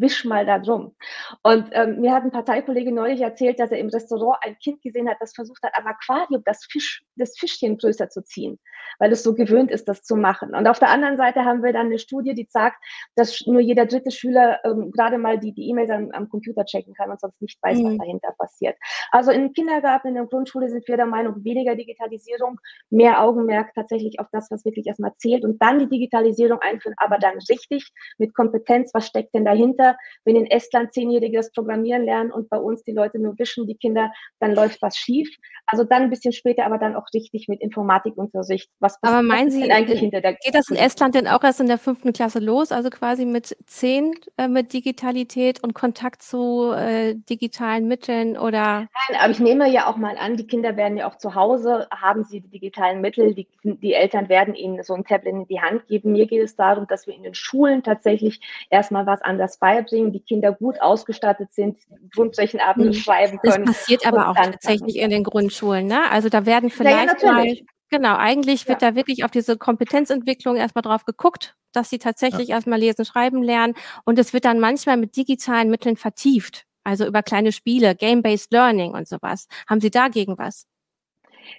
S3: wisch mal da drum. Und ähm, mir hat ein Parteikollege neulich erzählt, dass er im Restaurant ein Kind gesehen hat, das versucht hat, am Aquarium das, Fisch, das Fischchen größer zu ziehen, weil es so gewöhnt ist, das zu machen. Und auf der anderen Seite haben wir dann eine Studie, die sagt, dass nur jeder dritte Schüler ähm, gerade mal die E-Mails am, am, Computer checken kann und sonst nicht weiß, mhm. was dahinter passiert. Also im Kindergarten, in der Grundschule sind wir der Meinung, weniger Digitalisierung, mehr Augenmerk tatsächlich auf das, was wirklich erstmal zählt und dann die Digitalisierung einführen, aber dann richtig mit Kompetenz, was steckt denn dahinter? Kinder, wenn in Estland Zehnjährige das Programmieren lernen und bei uns die Leute nur wischen, die Kinder, dann läuft was schief. Also dann ein bisschen später, aber dann auch richtig mit Informatikunterricht.
S2: Was, was aber meinen Sie, eigentlich hinter der geht das in Estland denn auch erst in der fünften Klasse los, also quasi mit zehn äh, mit Digitalität und Kontakt zu äh, digitalen Mitteln oder?
S3: Nein, aber ich nehme ja auch mal an, die Kinder werden ja auch zu Hause, haben sie die digitalen Mittel, die, die Eltern werden ihnen so ein Tablet in die Hand geben. Mir geht es darum, dass wir in den Schulen tatsächlich erstmal was anders bei beibringen, die Kinder gut ausgestattet sind, Grundrechenabende mhm. schreiben können.
S2: Das passiert aber auch tatsächlich in den Grundschulen. Ne? Also da werden vielleicht ja, mal, genau, eigentlich wird ja. da wirklich auf diese Kompetenzentwicklung erstmal drauf geguckt, dass sie tatsächlich ja. erstmal lesen, schreiben lernen und es wird dann manchmal mit digitalen Mitteln vertieft. Also über kleine Spiele, Game-Based Learning und sowas. Haben Sie dagegen was?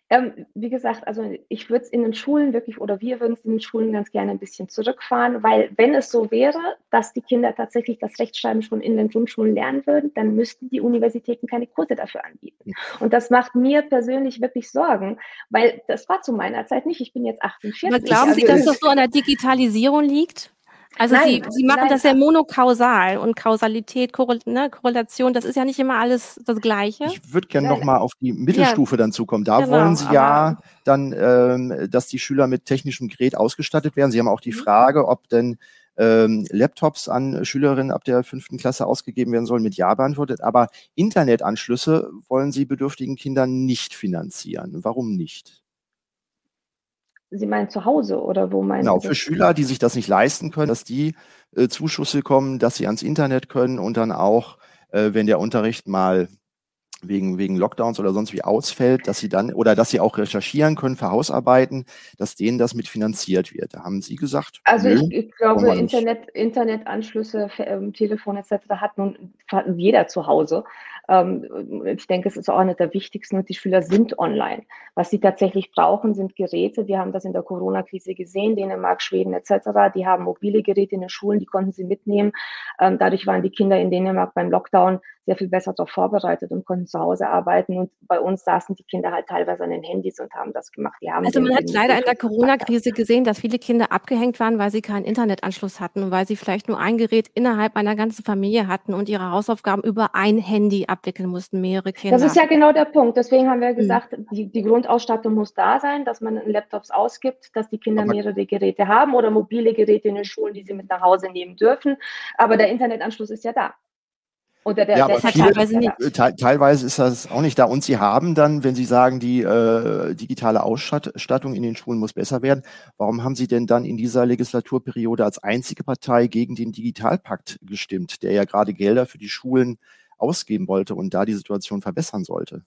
S3: Ähm, wie gesagt, also ich würde es in den Schulen wirklich oder wir würden es in den Schulen ganz gerne ein bisschen zurückfahren, weil wenn es so wäre, dass die Kinder tatsächlich das Rechtschreiben schon in den Grundschulen lernen würden, dann müssten die Universitäten keine Kurse dafür anbieten. Und das macht mir persönlich wirklich Sorgen, weil das war zu meiner Zeit nicht. Ich bin jetzt 48.
S2: Aber glauben Sie, dass das so an der Digitalisierung liegt? Also nein, Sie, Sie machen nein, das ja monokausal und Kausalität, Korrel ne, Korrelation, das ist ja nicht immer alles das Gleiche.
S1: Ich würde gerne nochmal auf die Mittelstufe ja. dann zukommen. Da genau, wollen Sie ja dann, ähm, dass die Schüler mit technischem Gerät ausgestattet werden. Sie haben auch die mhm. Frage, ob denn ähm, Laptops an Schülerinnen ab der fünften Klasse ausgegeben werden sollen, mit Ja beantwortet. Aber Internetanschlüsse wollen Sie bedürftigen Kindern nicht finanzieren. Warum nicht?
S3: Sie meinen zu Hause oder wo meinen
S1: Genau, für Schüler, die sich das nicht leisten können, dass die äh, Zuschüsse kommen, dass sie ans Internet können und dann auch, äh, wenn der Unterricht mal wegen, wegen Lockdowns oder sonst wie ausfällt, dass sie dann oder dass sie auch recherchieren können für Hausarbeiten, dass denen das mitfinanziert wird. Da haben Sie gesagt?
S3: Also ich, ich, glaube, Internet, Internetanschlüsse, ähm, Telefon etc. hat nun hat jeder zu Hause. Ähm, ich denke, es ist auch einer der wichtigsten und die Schüler sind online. Was sie tatsächlich brauchen, sind Geräte. Wir haben das in der Corona-Krise gesehen, Dänemark, Schweden etc. Die haben mobile Geräte in den Schulen, die konnten sie mitnehmen. Ähm, dadurch waren die Kinder in Dänemark beim Lockdown sehr viel besser darauf vorbereitet und konnten zu Hause arbeiten. Und bei uns saßen die Kinder halt teilweise an den Handys und haben das gemacht.
S2: also man hat leider in der Corona-Krise gesehen, dass viele Kinder abgehängt waren, weil sie keinen Internetanschluss hatten und weil sie vielleicht nur ein Gerät innerhalb einer ganzen Familie hatten und ihre Hausaufgaben über ein Handy abwickeln mussten, mehrere Kinder.
S3: Das ist ja genau der Punkt. Deswegen haben wir hm. gesagt, mhm. die, die, Grundausstattung muss da sein, dass man Laptops ausgibt, dass die Kinder Aber mehrere Geräte haben oder mobile Geräte in den Schulen, die sie mit nach Hause nehmen dürfen. Aber der Internetanschluss ist ja da.
S1: Oder der, ja, der aber viele, teilweise nicht. Te teilweise ist das auch nicht da. Und Sie haben dann, wenn Sie sagen, die äh, digitale Ausstattung in den Schulen muss besser werden, warum haben Sie denn dann in dieser Legislaturperiode als einzige Partei gegen den Digitalpakt gestimmt, der ja gerade Gelder für die Schulen ausgeben wollte und da die Situation verbessern sollte?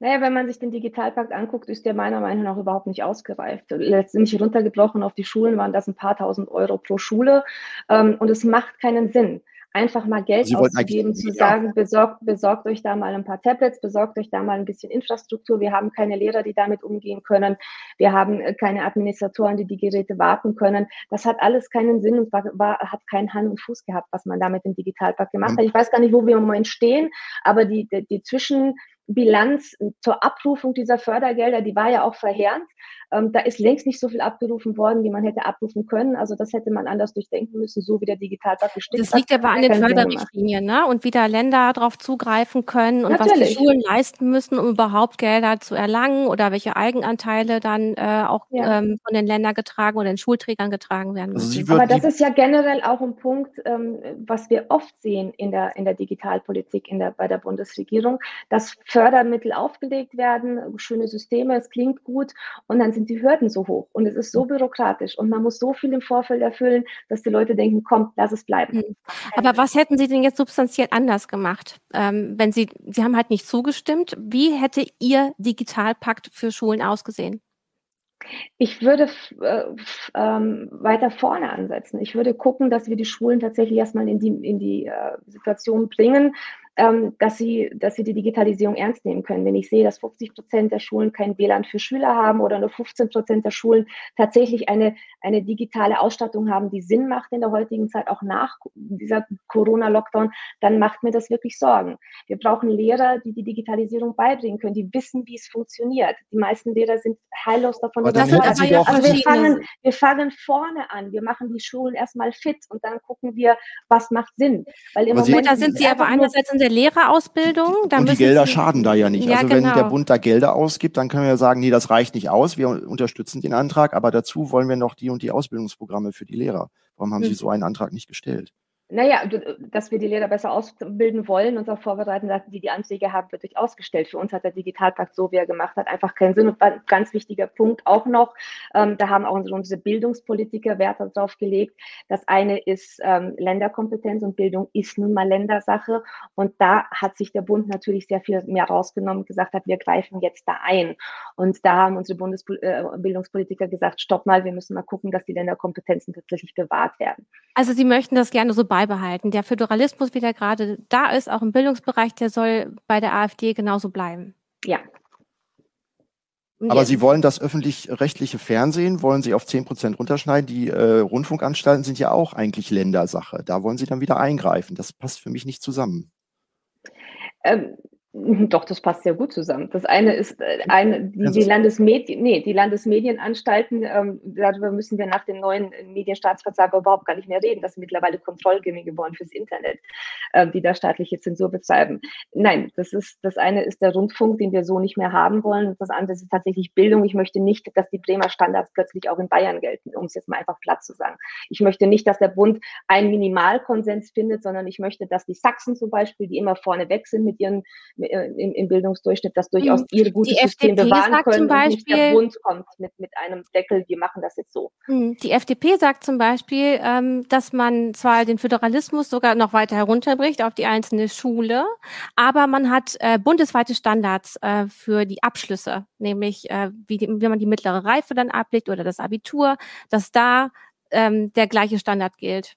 S3: Naja, wenn man sich den Digitalpakt anguckt, ist der meiner Meinung nach überhaupt nicht ausgereift. Letztendlich runtergebrochen auf die Schulen waren das ein paar tausend Euro pro Schule ähm, und es macht keinen Sinn einfach mal Geld Sie auszugeben, zu sagen, besorgt, besorgt euch da mal ein paar Tablets, besorgt euch da mal ein bisschen Infrastruktur. Wir haben keine Lehrer, die damit umgehen können. Wir haben äh, keine Administratoren, die die Geräte warten können. Das hat alles keinen Sinn und war, war, hat keinen Hand und Fuß gehabt, was man da mit dem Digitalpakt gemacht hat. Ich weiß gar nicht, wo wir im Moment stehen, aber die, die, die Zwischen, Bilanz zur Abrufung dieser Fördergelder, die war ja auch verheerend. Ähm, da ist längst nicht so viel abgerufen worden, wie man hätte abrufen können. Also das hätte man anders durchdenken müssen, so wie der Digitalpakt
S2: gestimmt Das liegt aber an den Förderrichtlinien, ne? Und wie da Länder darauf zugreifen können und Natürlich. was die Schulen leisten müssen, um überhaupt Gelder zu erlangen oder welche Eigenanteile dann äh, auch ja. ähm, von den Ländern getragen oder den Schulträgern getragen werden
S3: also müssen. Also aber das ist ja generell auch ein Punkt, ähm, was wir oft sehen in der, in der Digitalpolitik in der, bei der Bundesregierung, dass Fördermittel aufgelegt werden, schöne Systeme, es klingt gut und dann sind die Hürden so hoch und es ist so bürokratisch und man muss so viel im Vorfeld erfüllen, dass die Leute denken, komm, lass es bleiben. Hm.
S2: Aber was hätten Sie denn jetzt substanziell anders gemacht, ähm, wenn Sie, Sie haben halt nicht zugestimmt, wie hätte Ihr Digitalpakt für Schulen ausgesehen?
S3: Ich würde äh, ähm, weiter vorne ansetzen. Ich würde gucken, dass wir die Schulen tatsächlich erstmal in die, in die äh, Situation bringen, ähm, dass, sie, dass sie die Digitalisierung ernst nehmen können. Wenn ich sehe, dass 50 Prozent der Schulen kein WLAN für Schüler haben oder nur 15 Prozent der Schulen tatsächlich eine, eine digitale Ausstattung haben, die Sinn macht in der heutigen Zeit, auch nach dieser Corona-Lockdown, dann macht mir das wirklich Sorgen. Wir brauchen Lehrer, die die Digitalisierung beibringen können, die wissen, wie es funktioniert. Die meisten Lehrer sind heillos davon
S2: überzeugt. Also wir
S3: fangen, wir fangen vorne an. Wir machen die Schulen erstmal fit und dann gucken wir, was macht Sinn.
S2: Weil im aber Moment, da sind sie aber einerseits in der Lehrerausbildung.
S1: und die Gelder Sie, schaden da ja nicht. Ja, also wenn genau. der Bund da Gelder ausgibt, dann können wir sagen, nee, das reicht nicht aus. Wir unterstützen den Antrag, aber dazu wollen wir noch die und die Ausbildungsprogramme für die Lehrer. Warum haben hm. Sie so einen Antrag nicht gestellt?
S3: Naja, dass wir die Lehrer besser ausbilden wollen und auch vorbereiten, dass die die Anträge haben, wird durch ausgestellt. Für uns hat der Digitalpakt, so wie er gemacht hat, einfach keinen Sinn. Und ein ganz wichtiger Punkt auch noch, ähm, da haben auch unsere, Bildungspolitiker Wert darauf gelegt. Das eine ist ähm, Länderkompetenz und Bildung ist nun mal Ländersache. Und da hat sich der Bund natürlich sehr viel mehr rausgenommen, gesagt hat, wir greifen jetzt da ein. Und da haben unsere Bundesbildungspolitiker äh, gesagt, stopp mal, wir müssen mal gucken, dass die Länderkompetenzen tatsächlich bewahrt werden.
S2: Also Sie möchten das gerne so beibehalten. Der Föderalismus, wie der gerade da ist, auch im Bildungsbereich, der soll bei der AfD genauso bleiben.
S3: Ja.
S1: Aber Sie wollen das öffentlich-rechtliche Fernsehen, wollen Sie auf 10 Prozent runterschneiden. Die äh, Rundfunkanstalten sind ja auch eigentlich Ländersache. Da wollen Sie dann wieder eingreifen. Das passt für mich nicht zusammen.
S3: Ähm, doch, das passt sehr gut zusammen. Das eine ist äh, eine, die, die, Landesmedien, nee, die Landesmedienanstalten, ähm, darüber müssen wir nach dem neuen Medienstaatsvertrag überhaupt gar nicht mehr reden. Das sind mittlerweile Kontrollgremien geworden fürs Internet, äh, die da staatliche Zensur betreiben. Nein, das ist das eine ist der Rundfunk, den wir so nicht mehr haben wollen. Das andere ist tatsächlich Bildung. Ich möchte nicht, dass die Bremer Standards plötzlich auch in Bayern gelten, um es jetzt mal einfach platt zu sagen. Ich möchte nicht, dass der Bund einen Minimalkonsens findet, sondern ich möchte, dass die Sachsen zum Beispiel, die immer vorne weg sind mit ihren äh, im, im Bildungsdurchschnitt, das durchaus mhm. ihre gute System FDP bewahren können
S2: Beispiel, und nicht
S3: der Bund kommt mit, mit einem Deckel, wir machen das jetzt so.
S2: Mhm. Die FDP sagt zum Beispiel, ähm, dass man zwar den Föderalismus sogar noch weiter herunterbricht auf die einzelne Schule, aber man hat äh, bundesweite Standards äh, für die Abschlüsse, nämlich äh, wie, die, wie man die mittlere Reife dann ablegt oder das Abitur, dass da ähm, der gleiche Standard gilt.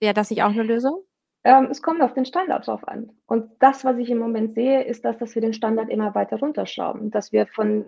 S2: Wäre das nicht auch eine Lösung?
S3: Ähm, es kommt auf den Standard drauf an. Und das, was ich im Moment sehe, ist das, dass wir den Standard immer weiter runterschrauben. Dass wir von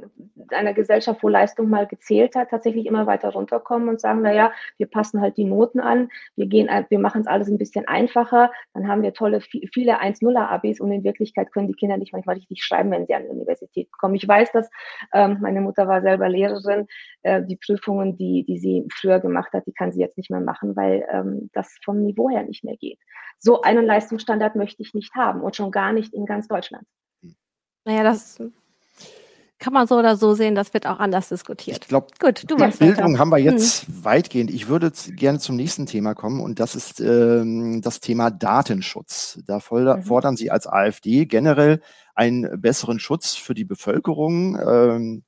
S3: einer Gesellschaft, wo Leistung mal gezählt hat, tatsächlich immer weiter runterkommen und sagen, na ja, wir passen halt die Noten an, wir gehen, wir machen es alles ein bisschen einfacher, dann haben wir tolle, viele 1-0er-Abis und in Wirklichkeit können die Kinder nicht manchmal richtig schreiben, wenn sie an die Universität kommen. Ich weiß, dass ähm, meine Mutter war selber Lehrerin, äh, die Prüfungen, die, die sie früher gemacht hat, die kann sie jetzt nicht mehr machen, weil ähm, das vom Niveau her nicht mehr geht so einen Leistungsstandard möchte ich nicht haben und schon gar nicht in ganz Deutschland.
S2: Naja, das kann man so oder so sehen, das wird auch anders diskutiert.
S1: Ich glaube, gut, du machst Bildung weiter. haben wir jetzt hm. weitgehend. Ich würde gerne zum nächsten Thema kommen und das ist ähm, das Thema Datenschutz. Da mhm. fordern Sie als AfD generell einen besseren Schutz für die Bevölkerung. Ähm,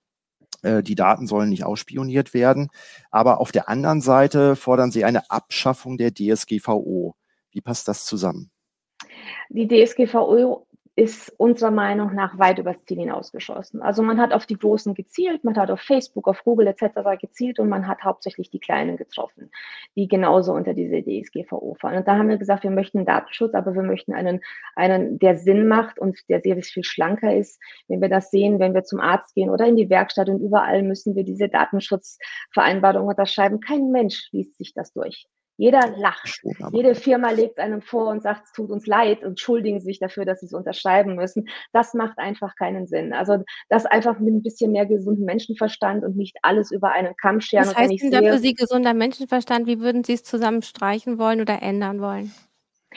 S1: äh, die Daten sollen nicht ausspioniert werden. Aber auf der anderen Seite fordern Sie eine Abschaffung der DSGVO. Wie passt das zusammen?
S3: Die DSGVO ist unserer Meinung nach weit übers Ziel hinausgeschossen. Also man hat auf die Großen gezielt, man hat auf Facebook, auf Google etc. gezielt und man hat hauptsächlich die Kleinen getroffen, die genauso unter diese DSGVO fallen. Und da haben wir gesagt, wir möchten Datenschutz, aber wir möchten einen, einen, der Sinn macht und der sehr viel schlanker ist. Wenn wir das sehen, wenn wir zum Arzt gehen oder in die Werkstatt und überall müssen wir diese Datenschutzvereinbarung unterschreiben. Kein Mensch liest sich das durch. Jeder lacht. Jede Firma legt einem vor und sagt, es tut uns leid und entschuldigen sich dafür, dass sie es unterschreiben müssen. Das macht einfach keinen Sinn. Also das einfach mit ein bisschen mehr gesunden Menschenverstand und nicht alles über einen Kamm scheren.
S2: Was heißt denn da für Sie gesunder Menschenverstand? Wie würden Sie es zusammen streichen wollen oder ändern wollen?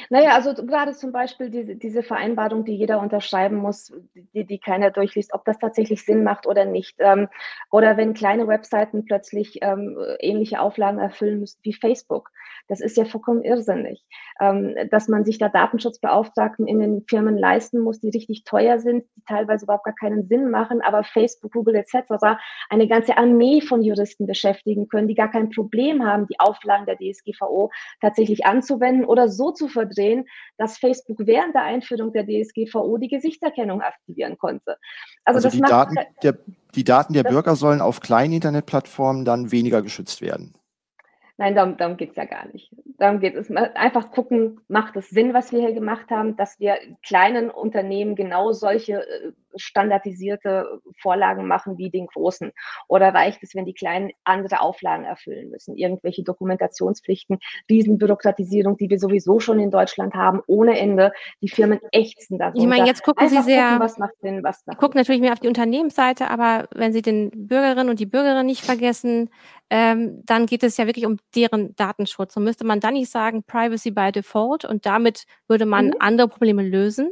S3: Naja, also gerade zum Beispiel diese, diese Vereinbarung, die jeder unterschreiben muss, die, die keiner durchliest, ob das tatsächlich Sinn macht oder nicht. Ähm, oder wenn kleine Webseiten plötzlich ähm, ähnliche Auflagen erfüllen müssen wie Facebook. Das ist ja vollkommen irrsinnig. Ähm, dass man sich da Datenschutzbeauftragten in den Firmen leisten muss, die richtig teuer sind, die teilweise überhaupt gar keinen Sinn machen, aber Facebook, Google etc. eine ganze Armee von Juristen beschäftigen können, die gar kein Problem haben, die Auflagen der DSGVO tatsächlich anzuwenden oder so zu ver verdrehen, dass Facebook während der Einführung der DSGVO die Gesichtserkennung aktivieren konnte.
S1: Also, also die, Daten der, die Daten der Bürger sollen auf kleinen Internetplattformen dann weniger geschützt werden.
S3: Nein, darum, darum geht es ja gar nicht. Darum geht es einfach gucken, macht es Sinn, was wir hier gemacht haben, dass wir kleinen Unternehmen genau solche äh, standardisierte Vorlagen machen wie den großen? Oder reicht es, wenn die Kleinen andere Auflagen erfüllen müssen? Irgendwelche Dokumentationspflichten, Riesenbürokratisierung, die wir sowieso schon in Deutschland haben, ohne Ende. Die Firmen ächzen da.
S2: Ich meine, jetzt gucken Sie sehr, gucken, was macht Sinn, was macht gucken natürlich mehr auf die Unternehmensseite, aber wenn Sie den Bürgerinnen und die Bürgerinnen nicht vergessen, ähm, dann geht es ja wirklich um deren Datenschutz. Und müsste man dann nicht sagen, Privacy by Default und damit würde man mhm. andere Probleme lösen?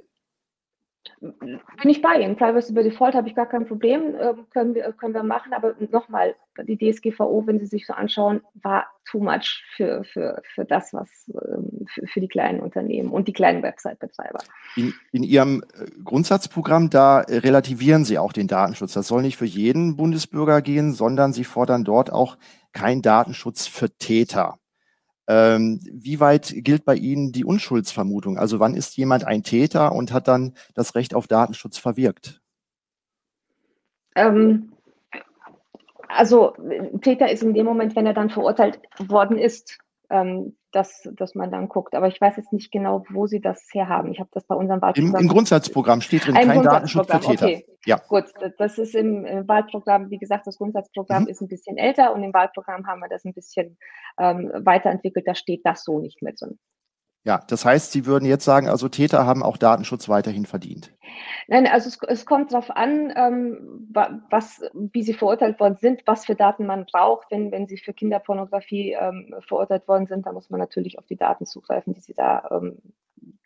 S3: Bin ich bei Ihnen. Privacy by Default habe ich gar kein Problem, äh, können, wir, können wir machen. Aber nochmal, die DSGVO, wenn Sie sich so anschauen, war too much für, für, für das, was ähm, für, für die kleinen Unternehmen und die kleinen Website-Betreiber.
S1: In, in Ihrem äh, Grundsatzprogramm, da relativieren Sie auch den Datenschutz. Das soll nicht für jeden Bundesbürger gehen, sondern Sie fordern dort auch keinen Datenschutz für Täter. Ähm, wie weit gilt bei Ihnen die Unschuldsvermutung? Also wann ist jemand ein Täter und hat dann das Recht auf Datenschutz verwirkt?
S3: Ähm, also Täter ist in dem Moment, wenn er dann verurteilt worden ist ähm, dass, dass man dann guckt. Aber ich weiß jetzt nicht genau, wo Sie das herhaben. Ich habe das bei unserem
S1: Wahlprogramm. Im, Im, Grundsatzprogramm steht drin, kein Datenschutz für Täter.
S3: Okay. Ja. Gut, das ist im, Wahlprogramm, wie gesagt, das Grundsatzprogramm mhm. ist ein bisschen älter und im Wahlprogramm haben wir das ein bisschen ähm, weiterentwickelt. Da steht das so nicht mehr drin.
S1: Ja, das heißt, Sie würden jetzt sagen, also Täter haben auch Datenschutz weiterhin verdient.
S3: Nein, also es, es kommt darauf an, ähm, was, wie sie verurteilt worden sind, was für Daten man braucht. Wenn, wenn sie für Kinderpornografie ähm, verurteilt worden sind, dann muss man natürlich auf die Daten zugreifen, die sie da ähm,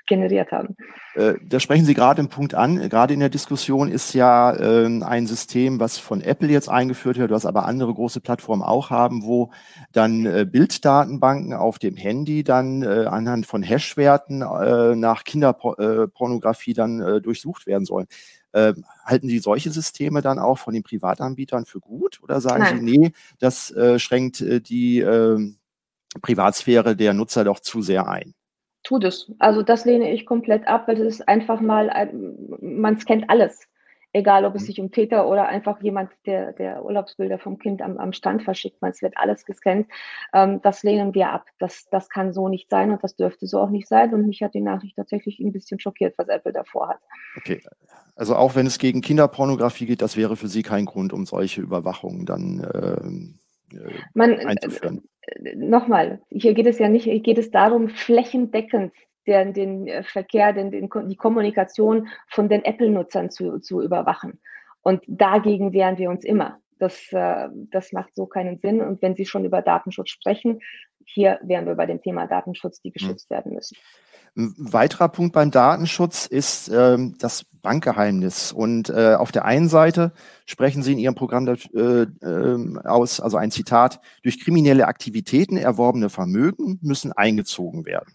S3: generiert haben.
S1: Äh, da sprechen Sie gerade einen Punkt an. Gerade in der Diskussion ist ja äh, ein System, was von Apple jetzt eingeführt wird, was aber andere große Plattformen auch haben, wo dann äh, Bilddatenbanken auf dem Handy dann äh, anhand von Hashwerten äh, nach Kinderpornografie dann äh, durchsucht werden sollen. Ähm, halten Sie solche Systeme dann auch von den Privatanbietern für gut oder sagen Nein. Sie, nee, das schränkt die ähm, Privatsphäre der Nutzer doch zu sehr ein?
S3: Tut es. Also das lehne ich komplett ab, weil das ist einfach mal, man scannt alles. Egal, ob es mhm. sich um Täter oder einfach jemand, der, der Urlaubsbilder vom Kind am, am Stand verschickt, man, es wird alles gescannt. Ähm, das lehnen wir ab. Das, das kann so nicht sein und das dürfte so auch nicht sein. Und mich hat die Nachricht tatsächlich ein bisschen schockiert, was Apple davor hat.
S1: Okay. Also auch wenn es gegen Kinderpornografie geht, das wäre für Sie kein Grund, um solche Überwachungen dann ähm,
S3: äh, man, einzuführen nochmal, hier geht es ja nicht, hier geht es darum, flächendeckend den, den äh, Verkehr, den, den, die Kommunikation von den Apple-Nutzern zu, zu überwachen. Und dagegen wehren wir uns immer. Das, äh, das macht so keinen Sinn. Und wenn Sie schon über Datenschutz sprechen, hier wären wir bei dem Thema Datenschutz, die geschützt werden müssen.
S1: Ein weiterer Punkt beim Datenschutz ist ähm, das Bankgeheimnis. Und äh, auf der einen Seite sprechen Sie in Ihrem Programm äh, äh, aus, also ein Zitat, durch kriminelle Aktivitäten erworbene Vermögen müssen eingezogen werden.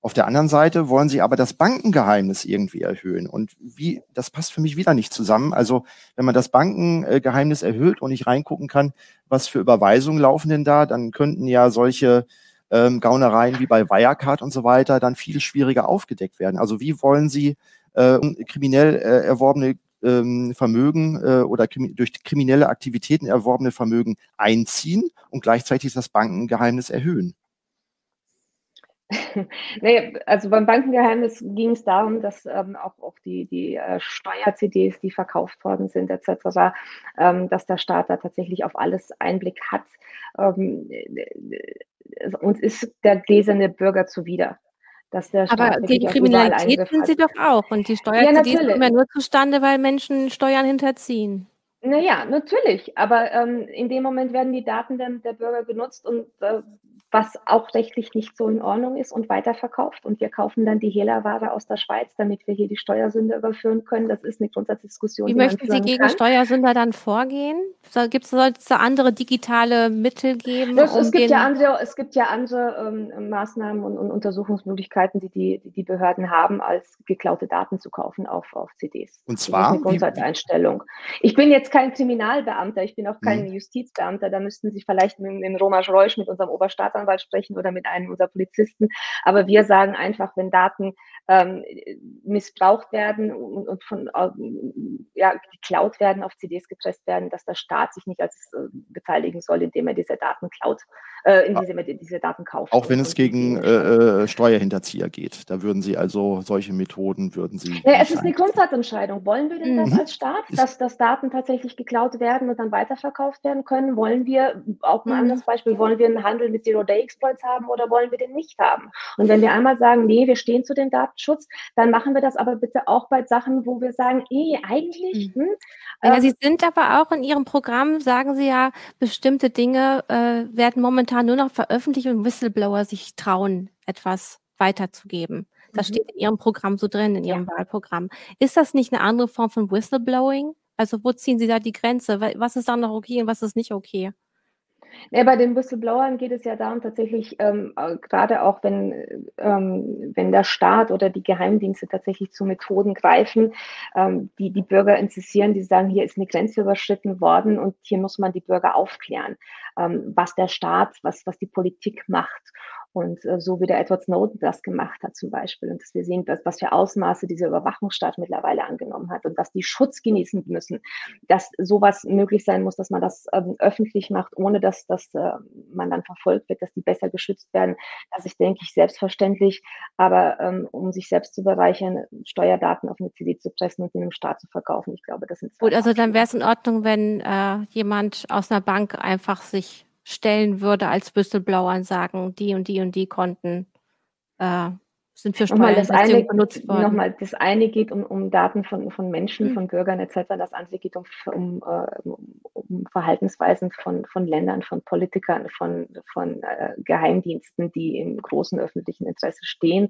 S1: Auf der anderen Seite wollen Sie aber das Bankengeheimnis irgendwie erhöhen. Und wie, das passt für mich wieder nicht zusammen. Also, wenn man das Bankengeheimnis erhöht und nicht reingucken kann, was für Überweisungen laufen denn da, dann könnten ja solche ähm, Gaunereien wie bei Wirecard und so weiter dann viel schwieriger aufgedeckt werden. Also wie wollen Sie äh, kriminell äh, erworbene ähm, Vermögen äh, oder krimi durch kriminelle Aktivitäten erworbene Vermögen einziehen und gleichzeitig das Bankengeheimnis erhöhen?
S3: nee, also beim Bankengeheimnis ging es darum, dass ähm, auch, auch die, die äh, Steuer-CDs, die verkauft worden sind, etc., ähm, dass der Staat da tatsächlich auf alles Einblick hat. Ähm, uns ist der gläserne Bürger zuwider.
S2: Dass der Aber gegen Kriminalität sind sie doch auch. Und die Steuern ja, kommen ja nur zustande, weil Menschen Steuern hinterziehen.
S3: Naja, natürlich. Aber ähm, in dem Moment werden die Daten der, der Bürger genutzt und äh, was auch rechtlich nicht so in Ordnung ist und weiterverkauft. Und wir kaufen dann die Hehlerware aus der Schweiz, damit wir hier die Steuersünder überführen können. Das ist eine Grundsatzdiskussion.
S2: Wie möchten Sie gegen kann. Steuersünder dann vorgehen? So, gibt es da andere digitale Mittel geben?
S3: Das, um es, gibt ja andere, es gibt ja andere ähm, Maßnahmen und, und, Untersuchungsmöglichkeiten, die die, die Behörden haben, als geklaute Daten zu kaufen auf, auf CDs.
S1: Und zwar? Das ist
S3: eine Grundsatzeinstellung. Ich bin jetzt kein Kriminalbeamter, ich bin auch kein hm. Justizbeamter. Da müssten Sie vielleicht mit, mit Roman Reusch, mit unserem Oberstaatsanwalt, Staatsanwalt sprechen oder mit einem unserer Polizisten. Aber wir sagen einfach, wenn Daten ähm, missbraucht werden und, und von äh, ja, geklaut werden, auf CDs gepresst werden, dass der Staat sich nicht als äh, beteiligen soll, indem er diese Daten klaut, äh, indem er diese Daten kauft.
S1: Auch wenn es gegen äh, äh, Steuerhinterzieher geht. Da würden Sie also solche Methoden würden Sie.
S3: Ja, es ist eine Grundsatzentscheidung. Wollen wir denn mhm. das als Staat, dass, dass Daten tatsächlich geklaut werden und dann weiterverkauft werden können? Wollen wir, auch mal mhm. anderes Beispiel, wollen wir einen Handel mit Zero Day Exploits haben oder wollen wir den nicht haben? Und wenn wir einmal sagen, nee, wir stehen zu dem Datenschutz, dann machen wir das aber bitte auch bei Sachen, wo wir sagen, eh, eigentlich.
S2: Mhm. Hm, ja, äh, Sie sind aber auch in Ihrem Programm, sagen Sie ja, bestimmte Dinge äh, werden momentan nur noch veröffentlicht und Whistleblower sich trauen, etwas weiterzugeben. Das mhm. steht in Ihrem Programm so drin, in Ihrem ja. Wahlprogramm. Ist das nicht eine andere Form von Whistleblowing? Also wo ziehen Sie da die Grenze? Was ist dann noch okay und was ist nicht okay?
S3: Ja, bei den Whistleblowern geht es ja darum, tatsächlich, ähm, äh, gerade auch wenn, ähm, wenn der Staat oder die Geheimdienste tatsächlich zu Methoden greifen, ähm, die die Bürger interessieren, die sagen, hier ist eine Grenze überschritten worden und hier muss man die Bürger aufklären, ähm, was der Staat, was, was die Politik macht. Und äh, so wie der Edward Snowden das gemacht hat zum Beispiel und dass wir sehen, dass, was für Ausmaße diese Überwachungsstaat mittlerweile angenommen hat und dass die Schutz genießen müssen, dass sowas möglich sein muss, dass man das ähm, öffentlich macht, ohne dass, dass äh, man dann verfolgt wird, dass die besser geschützt werden. Das ist, denke ich, selbstverständlich. Aber ähm, um sich selbst zu bereichern, Steuerdaten auf eine CD zu pressen und in einem Staat zu verkaufen, ich glaube, das sind
S2: Gut, also dann wäre es in Ordnung, wenn äh, jemand aus einer Bank einfach sich stellen würde als Whistleblower und sagen, die und die und die Konten äh, sind für
S3: Steuern das eine, benutzt worden. Nochmal, das eine geht um, um Daten von, von Menschen, mhm. von Bürgern etc. Das andere geht um, um, äh, um Verhaltensweisen von, von Ländern, von Politikern, von, von äh, Geheimdiensten, die im großen öffentlichen Interesse stehen,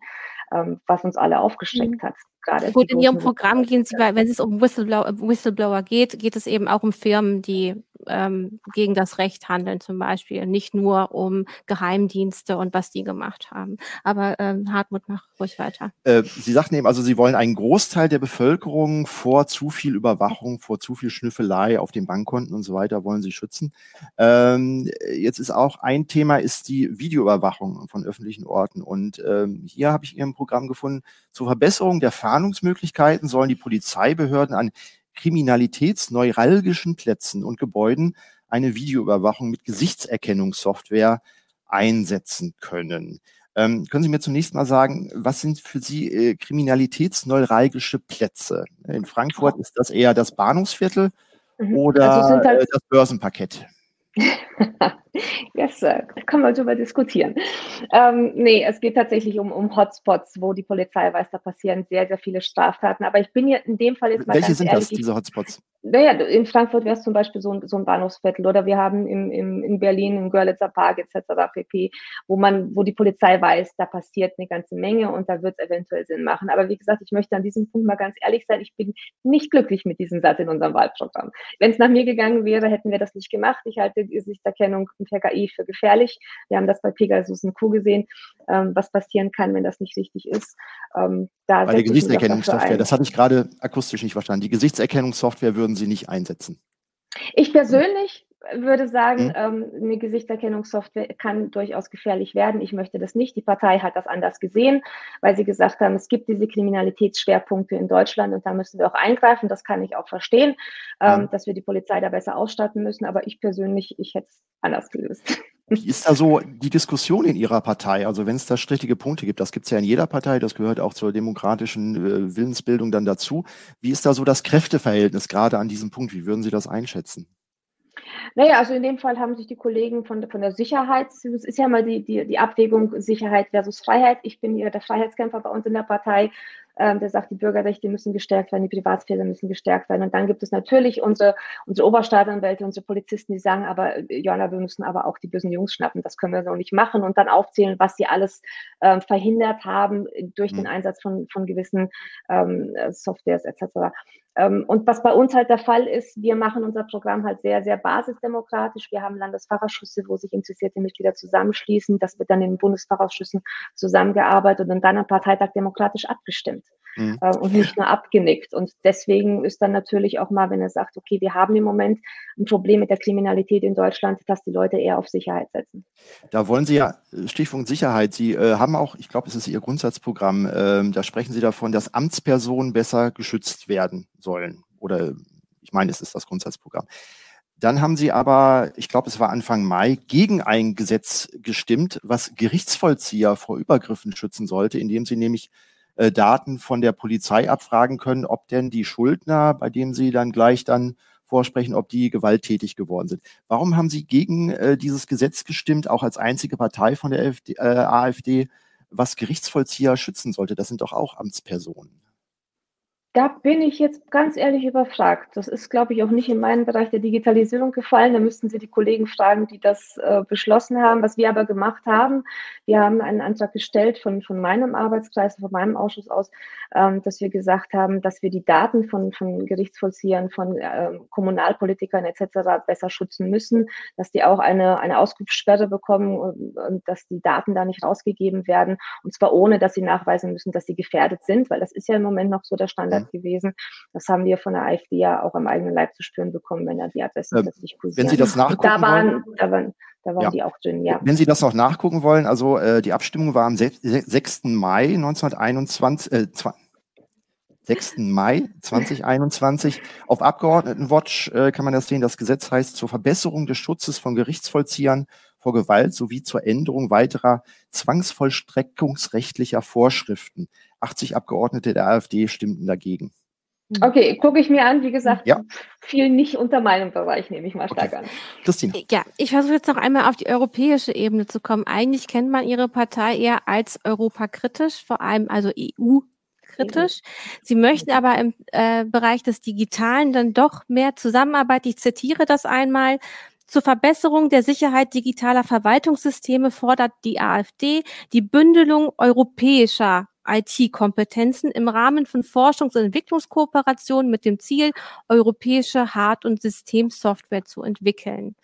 S3: ähm, was uns alle aufgeschreckt mhm. hat.
S2: Gerade Gut, in Ihrem Programm gehen Sie, wenn es um Whistleblower, Whistleblower geht, geht es eben auch um Firmen, die ähm, gegen das Recht handeln zum Beispiel, nicht nur um Geheimdienste und was die gemacht haben. Aber ähm, Hartmut, mach ruhig weiter.
S1: Äh, Sie sagten eben, also Sie wollen einen Großteil der Bevölkerung vor zu viel Überwachung, vor zu viel Schnüffelei auf den Bankkonten und so weiter wollen Sie schützen. Ähm, jetzt ist auch ein Thema, ist die Videoüberwachung von öffentlichen Orten. Und ähm, hier habe ich in Ihrem Programm gefunden, zur Verbesserung der Fahndungsmöglichkeiten sollen die Polizeibehörden an kriminalitätsneuralgischen Plätzen und Gebäuden eine Videoüberwachung mit Gesichtserkennungssoftware einsetzen können. Ähm, können Sie mir zunächst mal sagen, was sind für Sie äh, kriminalitätsneuralgische Plätze? In Frankfurt ist das eher das Bahnhofsviertel mhm. oder also halt äh, das Börsenparkett?
S3: yes, da kann man darüber diskutieren. Ähm, nee, es geht tatsächlich um, um Hotspots, wo die Polizei weiß, da passieren sehr, sehr viele Straftaten. Aber ich bin hier in dem Fall jetzt
S1: mal. Welche sind ehrlich, das, diese Hotspots?
S3: Naja, in Frankfurt wäre es zum Beispiel so ein, so ein Bahnhofsviertel oder wir haben im, im, in Berlin im Görlitzer Park etc. pp., wo man, wo die Polizei weiß, da passiert eine ganze Menge und da wird es eventuell Sinn machen. Aber wie gesagt, ich möchte an diesem Punkt mal ganz ehrlich sein, ich bin nicht glücklich mit diesem Satz in unserem Wahlprogramm. Wenn es nach mir gegangen wäre, hätten wir das nicht gemacht. Ich halte die Gesichtserkennung und TKI für gefährlich. Wir haben das bei Pegasus und Q gesehen, ähm, was passieren kann, wenn das nicht richtig ist.
S1: Ähm, da bei der Gesichtserkennungssoftware, das hatte ich gerade akustisch nicht verstanden. Die Gesichtserkennungssoftware würden Sie nicht einsetzen?
S3: Ich persönlich würde sagen, mhm. ähm, eine Gesichtserkennungssoftware kann durchaus gefährlich werden. Ich möchte das nicht. Die Partei hat das anders gesehen, weil sie gesagt haben, es gibt diese Kriminalitätsschwerpunkte in Deutschland und da müssen wir auch eingreifen. Das kann ich auch verstehen, ähm, mhm. dass wir die Polizei da besser ausstatten müssen. Aber ich persönlich, ich hätte es anders gelöst.
S1: Wie ist da so die Diskussion in Ihrer Partei? Also wenn es da strittige Punkte gibt, das gibt es ja in jeder Partei, das gehört auch zur demokratischen äh, Willensbildung dann dazu. Wie ist da so das Kräfteverhältnis gerade an diesem Punkt? Wie würden Sie das einschätzen?
S3: Naja, also in dem Fall haben sich die Kollegen von, von der Sicherheit, es ist ja mal die, die, die Abwägung Sicherheit versus Freiheit. Ich bin ja der Freiheitskämpfer bei uns in der Partei ähm, der sagt, die Bürgerrechte müssen gestärkt werden, die Privatsphäre müssen gestärkt werden. Und dann gibt es natürlich unsere, unsere Oberstaatsanwälte, unsere Polizisten, die sagen, aber äh, Joanna, wir müssen aber auch die bösen Jungs schnappen, das können wir so nicht machen und dann aufzählen, was sie alles ähm, verhindert haben durch mhm. den Einsatz von, von gewissen ähm, Softwares etc. Ähm, und was bei uns halt der Fall ist, wir machen unser Programm halt sehr, sehr basisdemokratisch. Wir haben Landesfachausschüsse, wo sich interessierte Mitglieder zusammenschließen. Das wird dann in den Bundesfachausschüssen zusammengearbeitet und dann am Parteitag demokratisch abgestimmt mhm. äh, und nicht nur abgenickt. Und deswegen ist dann natürlich auch mal, wenn er sagt, okay, wir haben im Moment ein Problem mit der Kriminalität in Deutschland, dass die Leute eher auf Sicherheit setzen.
S1: Da wollen Sie ja, Stichpunkt Sicherheit, Sie äh, haben auch, ich glaube, es ist Ihr Grundsatzprogramm, äh, da sprechen Sie davon, dass Amtspersonen besser geschützt werden sollen. Oder ich meine, es ist das Grundsatzprogramm. Dann haben sie aber, ich glaube, es war Anfang Mai, gegen ein Gesetz gestimmt, was Gerichtsvollzieher vor Übergriffen schützen sollte, indem sie nämlich äh, Daten von der Polizei abfragen können, ob denn die Schuldner, bei denen sie dann gleich dann vorsprechen, ob die gewalttätig geworden sind. Warum haben Sie gegen äh, dieses Gesetz gestimmt, auch als einzige Partei von der AfD, äh, AfD, was Gerichtsvollzieher schützen sollte? Das sind doch auch Amtspersonen.
S3: Da bin ich jetzt ganz ehrlich überfragt. Das ist, glaube ich, auch nicht in meinen Bereich der Digitalisierung gefallen. Da müssten Sie die Kollegen fragen, die das äh, beschlossen haben. Was wir aber gemacht haben, wir haben einen Antrag gestellt von, von meinem Arbeitskreis, von meinem Ausschuss aus, ähm, dass wir gesagt haben, dass wir die Daten von, von Gerichtsvollziehern, von äh, Kommunalpolitikern etc. besser schützen müssen, dass die auch eine, eine Auskunftssperre bekommen und, und dass die Daten da nicht rausgegeben werden. Und zwar ohne, dass sie nachweisen müssen, dass sie gefährdet sind, weil das ist ja im Moment noch so der Standard Möglichkeit gewesen. Das haben wir von der AfD ja auch am eigenen Leib zu spüren bekommen, wenn da die Adressen ähm, plötzlich
S1: kursieren. Wenn Sie das nachgucken
S3: da
S1: waren,
S3: wollen, da waren, da waren ja. die auch drin, ja.
S1: Wenn Sie das noch nachgucken wollen, also äh, die Abstimmung war am 6. Mai 1921, äh, 6. Mai 2021. Auf Abgeordnetenwatch äh, kann man das sehen. Das Gesetz heißt zur Verbesserung des Schutzes von Gerichtsvollziehern vor Gewalt sowie zur Änderung weiterer zwangsvollstreckungsrechtlicher Vorschriften. 80 Abgeordnete der AfD stimmten dagegen.
S3: Mhm. Okay, gucke ich mir an. Wie gesagt, ja. viel nicht unter meinem Bereich, nehme ich mal stark okay. an.
S2: Christine. Ja, ich versuche jetzt noch einmal auf die europäische Ebene zu kommen. Eigentlich kennt man Ihre Partei eher als europakritisch, vor allem also EU-kritisch. Sie möchten aber im äh, Bereich des Digitalen dann doch mehr Zusammenarbeit. Ich zitiere das einmal. Zur Verbesserung der Sicherheit digitaler Verwaltungssysteme fordert die AfD die Bündelung europäischer IT-Kompetenzen im Rahmen von Forschungs- und Entwicklungskooperationen mit dem Ziel, europäische Hard- und Systemsoftware zu entwickeln.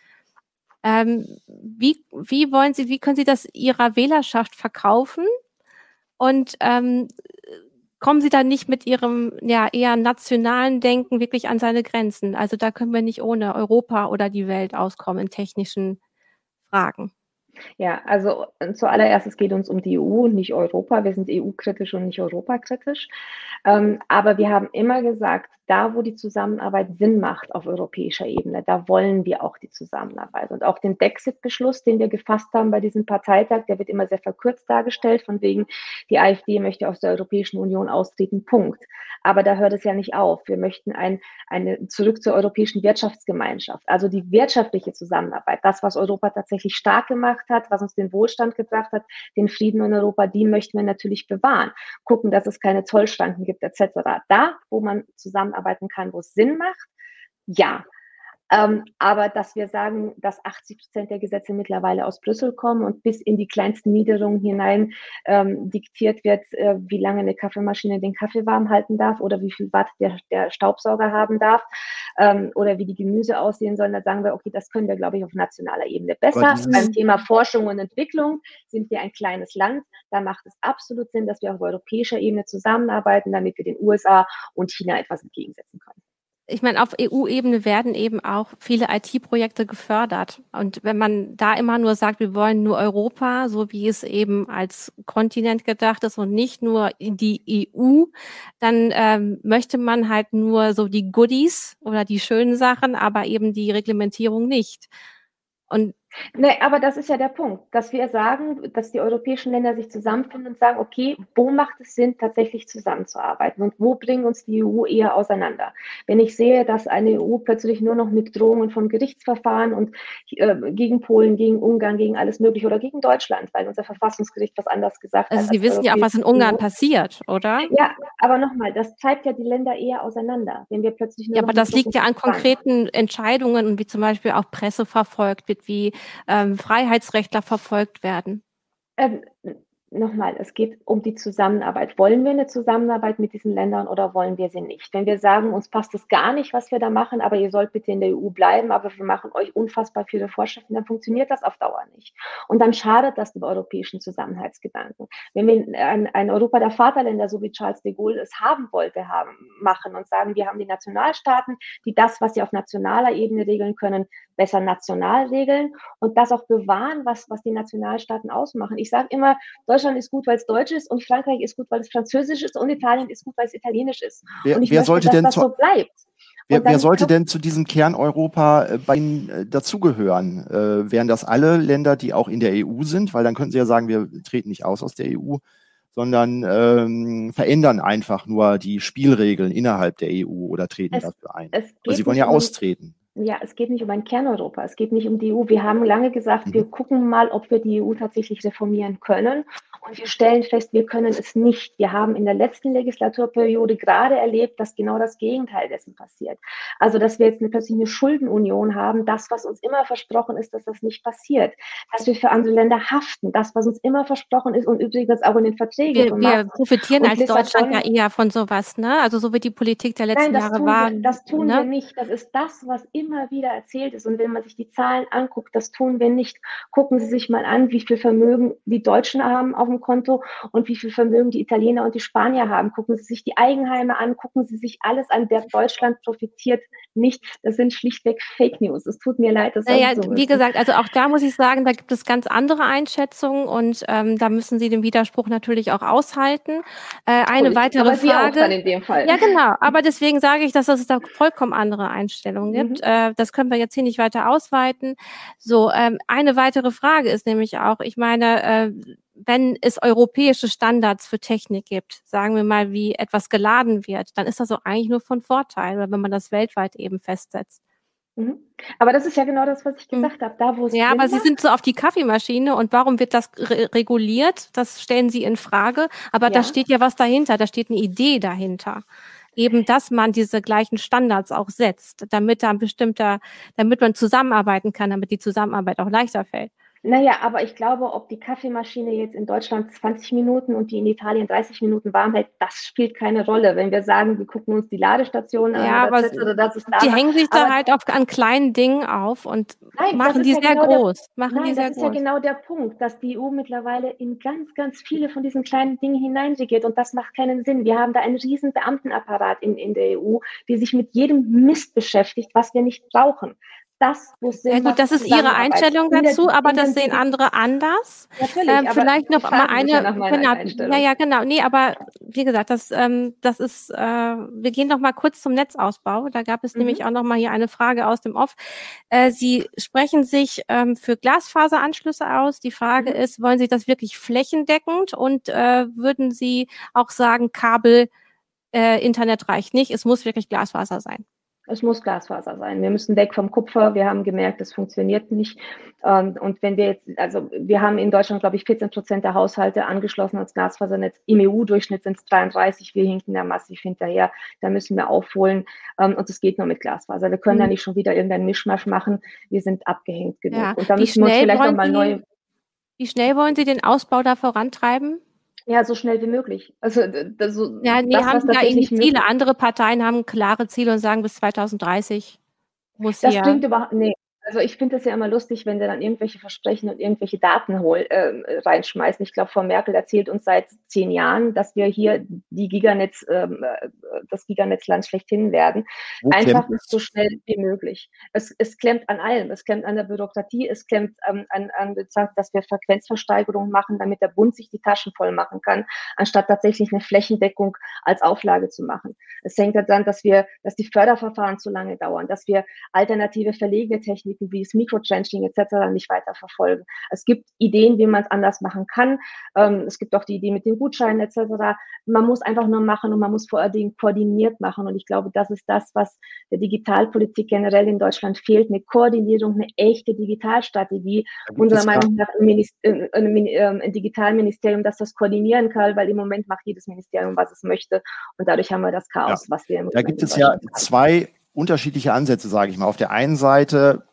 S2: Ähm, wie, wie wollen Sie, wie können Sie das Ihrer Wählerschaft verkaufen? Und ähm, kommen Sie da nicht mit Ihrem ja eher nationalen Denken wirklich an seine Grenzen? Also da können wir nicht ohne Europa oder die Welt auskommen in technischen Fragen.
S3: Ja, also äh, zuallererst, es geht uns um die EU, nicht Europa. Wir sind EU-kritisch und nicht europakritisch. Ähm, aber wir haben immer gesagt, da, wo die Zusammenarbeit Sinn macht auf europäischer Ebene, da wollen wir auch die Zusammenarbeit. Und auch den Brexit-Beschluss, den wir gefasst haben bei diesem Parteitag, der wird immer sehr verkürzt dargestellt, von wegen, die AfD möchte aus der Europäischen Union austreten, Punkt. Aber da hört es ja nicht auf. Wir möchten ein, eine, zurück zur europäischen Wirtschaftsgemeinschaft, also die wirtschaftliche Zusammenarbeit, das, was Europa tatsächlich stark gemacht hat, was uns den Wohlstand gebracht hat, den Frieden in Europa, die möchten wir natürlich bewahren. Gucken, dass es keine Zollschranken gibt, etc. Da, wo man zusammenarbeitet, arbeiten kann, wo es Sinn macht? Ja. Ähm, aber dass wir sagen, dass 80 Prozent der Gesetze mittlerweile aus Brüssel kommen und bis in die kleinsten Niederungen hinein ähm, diktiert wird, äh, wie lange eine Kaffeemaschine den Kaffee warm halten darf oder wie viel Watt der, der Staubsauger haben darf ähm, oder wie die Gemüse aussehen sollen, da sagen wir, okay, das können wir, glaube ich, auf nationaler Ebene besser. Beim Thema Forschung und Entwicklung sind wir ein kleines Land. Da macht es absolut Sinn, dass wir auf europäischer Ebene zusammenarbeiten, damit wir den USA und China etwas entgegensetzen können
S2: ich meine, auf EU-Ebene werden eben auch viele IT-Projekte gefördert. Und wenn man da immer nur sagt, wir wollen nur Europa, so wie es eben als Kontinent gedacht ist und nicht nur die EU, dann ähm, möchte man halt nur so die Goodies oder die schönen Sachen, aber eben die Reglementierung nicht. Und
S3: Nee, aber das ist ja der Punkt, dass wir sagen, dass die europäischen Länder sich zusammenfinden und sagen, okay, wo macht es Sinn, tatsächlich zusammenzuarbeiten und wo bringen uns die EU eher auseinander? Wenn ich sehe, dass eine EU plötzlich nur noch mit Drohungen von Gerichtsverfahren und äh, gegen Polen, gegen Ungarn, gegen alles Mögliche oder gegen Deutschland, weil unser Verfassungsgericht was anders gesagt
S2: also
S3: hat.
S2: Also Sie wissen ja auch, was in Ungarn EU. passiert, oder?
S3: Ja, aber nochmal, das treibt ja die Länder eher auseinander, wenn wir plötzlich nur
S2: Ja, aber das liegt ja an konkreten Entscheidungen, wie zum Beispiel auch Presse verfolgt wird, wie ähm, Freiheitsrechtler verfolgt werden?
S3: Ähm, nochmal, es geht um die Zusammenarbeit. Wollen wir eine Zusammenarbeit mit diesen Ländern oder wollen wir sie nicht? Wenn wir sagen, uns passt es gar nicht, was wir da machen, aber ihr sollt bitte in der EU bleiben, aber wir machen euch unfassbar viele Vorschriften, dann funktioniert das auf Dauer nicht. Und dann schadet das dem europäischen Zusammenhaltsgedanken. Wenn wir ein, ein Europa der Vaterländer, so wie Charles de Gaulle es haben wollte, haben, machen und sagen, wir haben die Nationalstaaten, die das, was sie auf nationaler Ebene regeln können, besser national regeln und das auch bewahren, was, was die Nationalstaaten ausmachen. Ich sage immer, Deutschland ist gut, weil es Deutsch ist und Frankreich ist gut, weil es Französisch ist und Italien ist gut, weil es Italienisch ist.
S1: Wer,
S3: und ich
S1: wer möchte, sollte
S3: dass
S1: denn
S3: das so bleibt.
S1: Wer, wer, sollte denn zu diesem Kerneuropa äh, bei Ihnen äh, dazugehören? Äh, wären das alle Länder, die auch in der EU sind? Weil dann könnten Sie ja sagen, wir treten nicht aus aus der EU, sondern ähm, verändern einfach nur die Spielregeln innerhalb der EU oder treten es, dafür ein. Sie wollen ja um, austreten
S3: ja, es geht nicht um ein Kerneuropa, es geht nicht um die EU. Wir haben lange gesagt, mhm. wir gucken mal, ob wir die EU tatsächlich reformieren können. Und wir stellen fest, wir können es nicht. Wir haben in der letzten Legislaturperiode gerade erlebt, dass genau das Gegenteil dessen passiert. Also, dass wir jetzt eine, plötzlich eine Schuldenunion haben, das, was uns immer versprochen ist, dass das nicht passiert. Dass wir für andere Länder haften, das, was uns immer versprochen ist und übrigens auch in den Verträgen.
S2: Wir, wir profitieren als Deutschland ja eher von sowas, ne? Also, so wie die Politik der letzten Nein, Jahre war.
S3: Wir, das tun ne? wir nicht. Das ist das, was immer wieder erzählt ist. Und wenn man sich die Zahlen anguckt, das tun wir nicht. Gucken Sie sich mal an, wie viel Vermögen die Deutschen haben auf dem Konto und wie viel Vermögen die Italiener und die Spanier haben. Gucken Sie sich die Eigenheime an, gucken Sie sich alles an, der Deutschland profitiert nichts. Das sind schlichtweg Fake News. Es tut mir leid, dass
S2: naja, so wie gesagt, also auch da muss ich sagen, da gibt es ganz andere Einschätzungen und ähm, da müssen Sie den Widerspruch natürlich auch aushalten. Äh, eine weitere Frage. Auch dann
S3: in dem Fall.
S2: Ja, genau. Aber deswegen sage ich, dass es da vollkommen andere Einstellungen gibt. Mhm. Äh, das können wir jetzt hier nicht weiter ausweiten. So, ähm, eine weitere Frage ist nämlich auch, ich meine, äh, wenn es europäische Standards für Technik gibt, sagen wir mal, wie etwas geladen wird, dann ist das auch eigentlich nur von Vorteil, wenn man das weltweit eben festsetzt.
S3: Mhm. Aber das ist ja genau das, was ich hm. gesagt mhm. habe. Da, wo es
S2: ja, aber macht. Sie sind so auf die Kaffeemaschine und warum wird das re reguliert? Das stellen Sie in Frage. Aber ja. da steht ja was dahinter. Da steht eine Idee dahinter. Eben, dass man diese gleichen Standards auch setzt, damit da ein bestimmter, damit man zusammenarbeiten kann, damit die Zusammenarbeit auch leichter fällt.
S3: Naja, aber ich glaube, ob die Kaffeemaschine jetzt in Deutschland 20 Minuten und die in Italien 30 Minuten warm hält, das spielt keine Rolle. Wenn wir sagen, wir gucken uns die Ladestationen
S2: ja, an, aber oder das ist. Die hängen sich da halt auf, an kleinen Dingen auf und nein, machen die ja sehr genau groß.
S3: Der, machen
S2: nein,
S3: die sehr das ist groß. ja genau der Punkt, dass die EU mittlerweile in ganz, ganz viele von diesen kleinen Dingen hineinregiert und das macht keinen Sinn. Wir haben da einen riesen Beamtenapparat in, in der EU, die sich mit jedem Mist beschäftigt, was wir nicht brauchen das, wo
S2: es Sinn Ja gut, das ist Ihre Einstellung dazu, aber das sehen andere anders. Natürlich, ähm, vielleicht noch mal eine, ja genau, ja, ja, genau. Nee, aber wie gesagt, das, ähm, das ist, äh, wir gehen noch mal kurz zum Netzausbau. Da gab es mhm. nämlich auch noch mal hier eine Frage aus dem Off. Äh, Sie sprechen sich ähm, für Glasfaseranschlüsse aus. Die Frage mhm. ist, wollen Sie das wirklich flächendeckend und äh, würden Sie auch sagen, Kabel, äh, Internet reicht nicht, es muss wirklich Glasfaser sein?
S3: Es muss Glasfaser sein. Wir müssen weg vom Kupfer. Wir haben gemerkt, das funktioniert nicht. Ähm, und wenn wir jetzt, also wir haben in Deutschland, glaube ich, 14 Prozent der Haushalte angeschlossen als Glasfasernetz. Im EU-Durchschnitt sind es 33. Wir hinken da massiv hinterher. Da müssen wir aufholen. Ähm, und es geht nur mit Glasfaser. Wir können mhm. da nicht schon wieder irgendeinen Mischmasch machen. Wir sind abgehängt genug.
S2: Ja.
S3: Und da
S2: müssen wir uns vielleicht nochmal neu. Wie schnell wollen Sie den Ausbau da vorantreiben?
S3: Ja, so schnell wie möglich. Also das, so,
S2: ja, nee, das, haben ja irgendwie Ziele. Andere Parteien haben klare Ziele und sagen bis 2030 muss
S3: Das ja klingt überhaupt, nee, also ich finde es ja immer lustig, wenn der dann irgendwelche Versprechen und irgendwelche Daten hol, äh, reinschmeißen. Ich glaube, Frau Merkel erzählt uns seit zehn Jahren, dass wir hier die Giganetz, ähm, äh, das Giganetzland schlechthin werden. Wo Einfach so schnell wie möglich. Es, es klemmt an allem. Es klemmt an der Bürokratie, es klemmt ähm, an, an, dass wir Frequenzversteigerungen machen, damit der Bund sich die Taschen voll machen kann, anstatt tatsächlich eine Flächendeckung als Auflage zu machen. Es hängt daran, dass wir, dass die Förderverfahren zu lange dauern, dass wir alternative Verlegetechnik Praktiken wie das Microtrenching etc. nicht weiter verfolgen. Es gibt Ideen, wie man es anders machen kann. Ähm, es gibt auch die Idee mit den Gutscheinen etc. Man muss einfach nur machen und man muss vor allen Dingen koordiniert machen. Und ich glaube, das ist das, was der Digitalpolitik generell in Deutschland fehlt. Eine Koordinierung, eine echte Digitalstrategie. Unserer Meinung nach ein, Minister, äh, ein, ähm, ein Digitalministerium, das das koordinieren kann, weil im Moment macht jedes Ministerium, was es möchte. Und dadurch haben wir das Chaos, ja. was wir im
S1: Da gibt es ja zwei unterschiedliche Ansätze, sage ich mal. Auf der einen Seite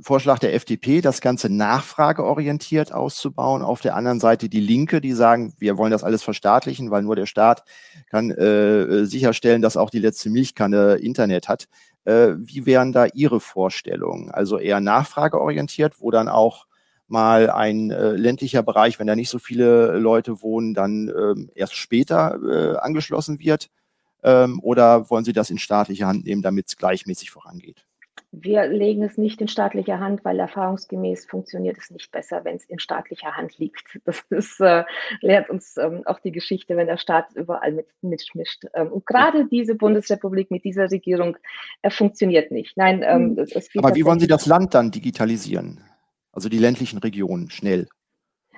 S1: Vorschlag der FDP, das Ganze nachfrageorientiert auszubauen. Auf der anderen Seite die Linke, die sagen, wir wollen das alles verstaatlichen, weil nur der Staat kann äh, sicherstellen, dass auch die letzte Milchkanne Internet hat. Äh, wie wären da Ihre Vorstellungen? Also eher nachfrageorientiert, wo dann auch mal ein äh, ländlicher Bereich, wenn da nicht so viele Leute wohnen, dann äh, erst später äh, angeschlossen wird? Ähm, oder wollen Sie das in staatliche Hand nehmen, damit es gleichmäßig vorangeht?
S3: Wir legen es nicht in staatlicher Hand, weil erfahrungsgemäß funktioniert es nicht besser, wenn es in staatlicher Hand liegt. Das ist, äh, lehrt uns ähm, auch die Geschichte, wenn der Staat überall mit, mitmischt. Ähm, und gerade diese Bundesrepublik mit dieser Regierung äh, funktioniert nicht. Nein, ähm,
S1: hm. es, Aber wie wollen Sie das Land dann digitalisieren? Also die ländlichen Regionen schnell?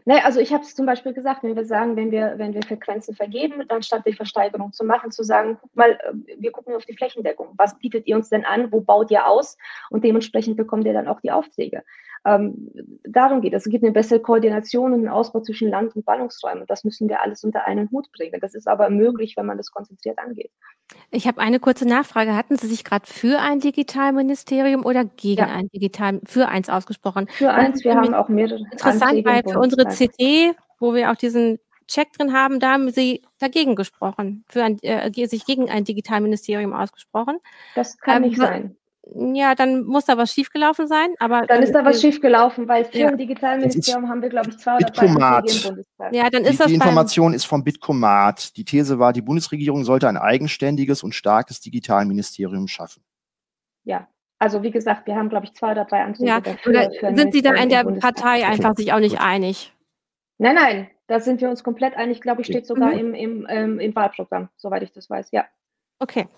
S3: Nee, also ich habe es zum Beispiel gesagt, wenn wir sagen, wenn wir, wenn wir Frequenzen vergeben, dann statt die Versteigerung zu machen, zu sagen, guck mal, äh, wir gucken auf die Flächendeckung. Was bietet ihr uns denn an? Wo baut ihr aus? Und dementsprechend bekommt ihr dann auch die Aufträge. Ähm, darum geht es. Es gibt eine bessere Koordination und einen Ausbau zwischen Land- und Ballungsräumen. Das müssen wir alles unter einen Hut bringen. Das ist aber möglich, wenn man das konzentriert angeht.
S2: Ich habe eine kurze Nachfrage. Hatten Sie sich gerade für ein Digitalministerium oder gegen ja. ein Digital für eins ausgesprochen?
S3: Für eins. Wir haben auch mehrere.
S2: Interessant, Anträge weil für unsere CD, wo wir auch diesen Check drin haben, da haben Sie dagegen gesprochen, für ein, äh, sich gegen ein Digitalministerium ausgesprochen.
S3: Das kann ähm, nicht sein
S2: ja, dann muss da was schiefgelaufen sein. Aber
S3: dann, dann ist da was schiefgelaufen, weil für ja. ein Digitalministerium haben wir, glaube ich, zwei oder drei
S1: im Bundestag. Ja, dann ist die, das die Information ist vom Bitkomat. Die These war, die Bundesregierung sollte ein eigenständiges und starkes Digitalministerium schaffen.
S3: Ja, also wie gesagt, wir haben, glaube ich, zwei oder drei Anträge
S2: ja, dafür. Oder sind Sie da in der Partei einfach sich auch nicht Gut. einig?
S3: Nein, nein, da sind wir uns komplett einig. glaube, ich, steht sogar mhm. im, im, ähm, im Wahlprogramm, soweit ich das weiß, ja.
S2: Okay.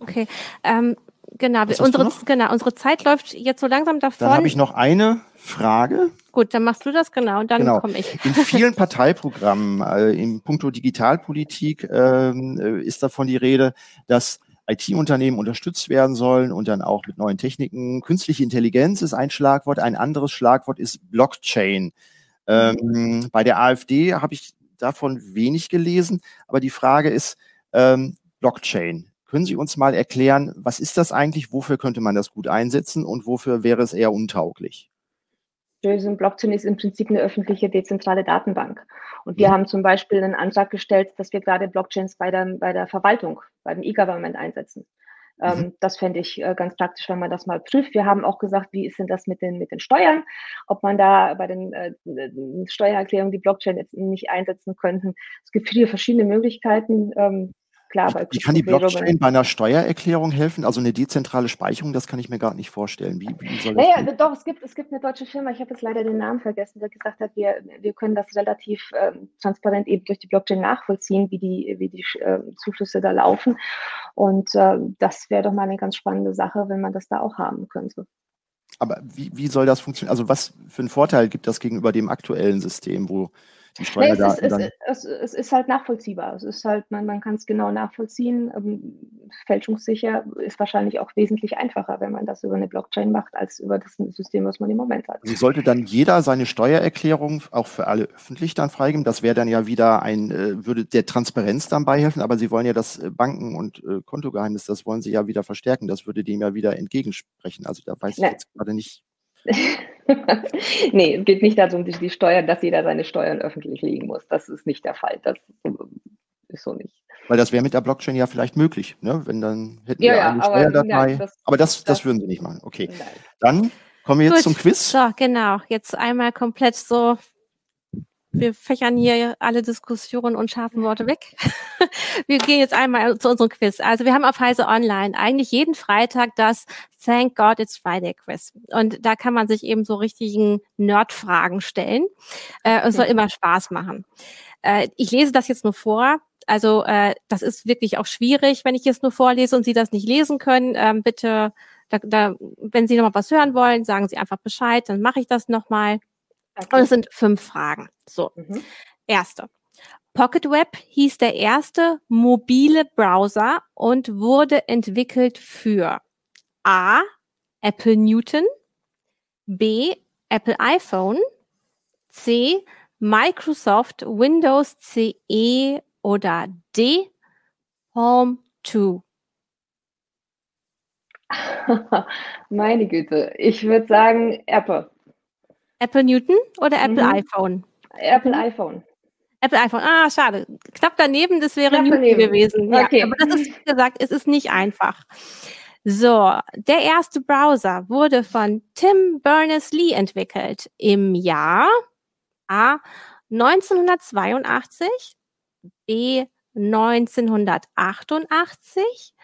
S2: Okay. Ähm, Genau, unsere, genau, unsere Zeit läuft jetzt so langsam davon.
S1: Dann habe ich noch eine Frage.
S2: Gut, dann machst du das genau und dann genau. komme ich.
S1: In vielen Parteiprogrammen äh, im Punkto Digitalpolitik ähm, äh, ist davon die Rede, dass IT-Unternehmen unterstützt werden sollen und dann auch mit neuen Techniken. Künstliche Intelligenz ist ein Schlagwort. Ein anderes Schlagwort ist Blockchain. Ähm, bei der AfD habe ich davon wenig gelesen, aber die Frage ist ähm, Blockchain. Können Sie uns mal erklären, was ist das eigentlich, wofür könnte man das gut einsetzen und wofür wäre es eher untauglich?
S3: Blockchain ist im Prinzip eine öffentliche dezentrale Datenbank. Und wir ja. haben zum Beispiel einen Antrag gestellt, dass wir gerade Blockchains bei der, bei der Verwaltung, bei dem E-Government einsetzen. Ähm, mhm. das fände ich äh, ganz praktisch, wenn man das mal prüft. Wir haben auch gesagt, wie ist denn das mit den, mit den Steuern? Ob man da bei den äh, Steuererklärungen die Blockchain jetzt nicht einsetzen könnten. Es gibt viele verschiedene Möglichkeiten. Ähm, klar. Bei
S1: wie kann die Blockchain bei einer Steuererklärung helfen? Also eine dezentrale Speicherung, das kann ich mir gar nicht vorstellen. Wie, wie
S3: naja, gehen? doch, es gibt, es gibt eine deutsche Firma, ich habe jetzt leider den Namen vergessen, der gesagt hat, wir, wir können das relativ ähm, transparent eben durch die Blockchain nachvollziehen, wie die, wie die äh, Zuflüsse da laufen. Und äh, das wäre doch mal eine ganz spannende Sache, wenn man das da auch haben könnte.
S1: Aber wie, wie soll das funktionieren? Also was für einen Vorteil gibt das gegenüber dem aktuellen System, wo die
S3: nee, es, ist, es, es, ist halt nachvollziehbar. Es ist halt, man, man kann es genau nachvollziehen. Ähm, fälschungssicher ist wahrscheinlich auch wesentlich einfacher, wenn man das über eine Blockchain macht, als über das System, was man im Moment hat.
S1: Also sollte dann jeder seine Steuererklärung auch für alle öffentlich dann freigeben? Das wäre dann ja wieder ein, äh, würde der Transparenz dann beihelfen, aber Sie wollen ja das äh, Banken- und äh, Kontogeheimnis, das wollen Sie ja wieder verstärken. Das würde dem ja wieder entgegensprechen. Also da weiß ich Nein. jetzt gerade nicht.
S3: nee, es geht nicht darum, die, die Steuern, dass jeder seine Steuern öffentlich legen muss. Das ist nicht der Fall. Das ist so nicht.
S1: Weil das wäre mit der Blockchain ja vielleicht möglich, ne? Wenn dann hätten ja, wir ja, eine aber, Steuerdatei. Ja, das, aber das, das, das, würden sie nicht machen. Okay. Nein. Dann kommen wir jetzt Gut. zum Quiz.
S2: So, genau. Jetzt einmal komplett so wir fächern hier alle Diskussionen und scharfen Worte weg. wir gehen jetzt einmal zu unserem Quiz. Also wir haben auf Heise Online eigentlich jeden Freitag das Thank God It's Friday Quiz. Und da kann man sich eben so richtigen Nerd-Fragen stellen. Äh, es soll immer Spaß machen. Äh, ich lese das jetzt nur vor. Also äh, das ist wirklich auch schwierig, wenn ich jetzt nur vorlese und Sie das nicht lesen können. Ähm, bitte Da, da, wenn Sie noch mal was hören wollen, sagen Sie einfach Bescheid, dann mache ich das nochmal. Okay. Und es sind fünf Fragen. So, mhm. erste. Pocket Web hieß der erste mobile Browser und wurde entwickelt für A. Apple Newton, B. Apple iPhone, C. Microsoft Windows CE oder D. Home 2.
S3: Meine Güte, ich würde sagen Apple.
S2: Apple Newton oder Apple mhm. iPhone?
S3: Apple iPhone.
S2: Apple iPhone. Ah, schade. Knapp daneben, das wäre Newton gewesen. Ja, okay. Aber das ist, wie gesagt, es ist nicht einfach. So, der erste Browser wurde von Tim Berners-Lee entwickelt im Jahr A 1982, B 1988,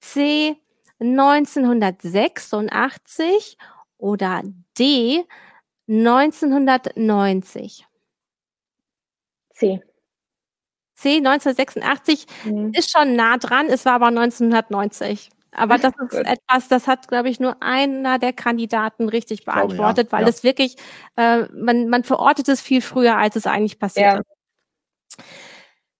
S2: C 1986 oder D 1990?
S3: C.
S2: C 1986 mhm. ist schon nah dran, es war aber 1990. Aber das ist etwas, das hat, glaube ich, nur einer der Kandidaten richtig beantwortet, glaube, ja. weil ja. es wirklich, äh, man, man verortet es viel früher, als es eigentlich passiert ja. ist.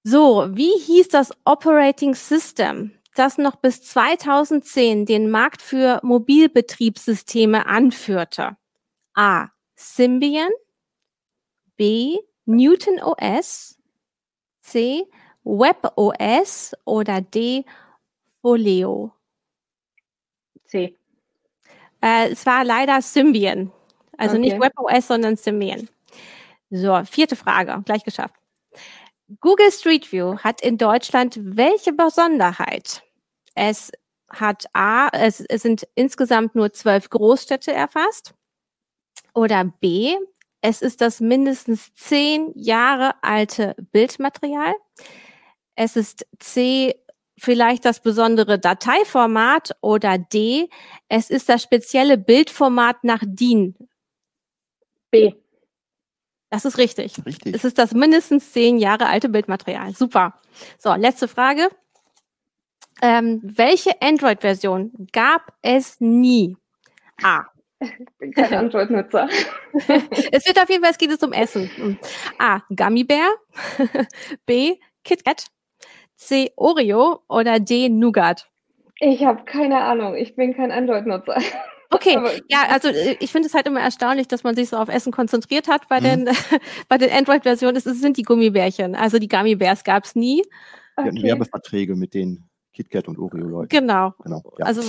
S2: So, wie hieß das Operating System, das noch bis 2010 den Markt für Mobilbetriebssysteme anführte? A. Symbian, B. Newton OS, C. Web OS oder D. Folio?
S3: C.
S2: Äh, es war leider Symbian. Also okay. nicht Web OS, sondern Symbian. So, vierte Frage, gleich geschafft. Google Street View hat in Deutschland welche Besonderheit? Es hat A, es, es sind insgesamt nur zwölf Großstädte erfasst. Oder B, es ist das mindestens zehn Jahre alte Bildmaterial. Es ist C, vielleicht das besondere Dateiformat oder D, es ist das spezielle Bildformat nach DIN.
S3: B.
S2: Das ist richtig. Richtig. Es ist das mindestens zehn Jahre alte Bildmaterial. Super. So, letzte Frage. Ähm, welche Android-Version gab es nie? A.
S3: Ich bin kein Android-Nutzer.
S2: es wird auf jeden Fall, es geht es um Essen. A. Gummy Bear. B. KitKat. C. Oreo oder D. Nougat?
S3: Ich habe keine Ahnung. Ich bin kein Android-Nutzer.
S2: Okay, ja, also äh, ich finde es halt immer erstaunlich, dass man sich so auf Essen konzentriert hat bei mhm. den, bei den Android-Versionen. Es sind die Gummibärchen. Also die Gummibärs gab es nie.
S1: Wir hatten Werbeverträge mit den KitKat und Oreo-Leuten.
S2: Genau. genau ja. Also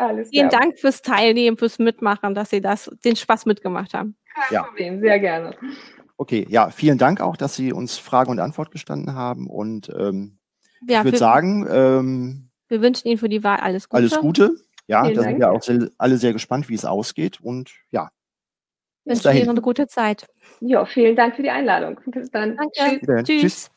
S2: Alles vielen Dank fürs Teilnehmen, fürs Mitmachen, dass Sie das, den Spaß mitgemacht haben.
S3: Kein ja. Problem, sehr gerne.
S1: Okay, ja, vielen Dank auch, dass Sie uns Frage und Antwort gestanden haben. Und ähm, ja, ich würde sagen, ähm,
S2: wir wünschen Ihnen für die Wahl alles Gute.
S1: Alles Gute. Ja, da sind wir auch sehr, alle sehr gespannt, wie es ausgeht. Und ja.
S2: Wünsche Ihnen eine gute Zeit.
S3: Ja, vielen Dank für die Einladung. Bis dann.
S2: Danke. Tschüss. Tschüss.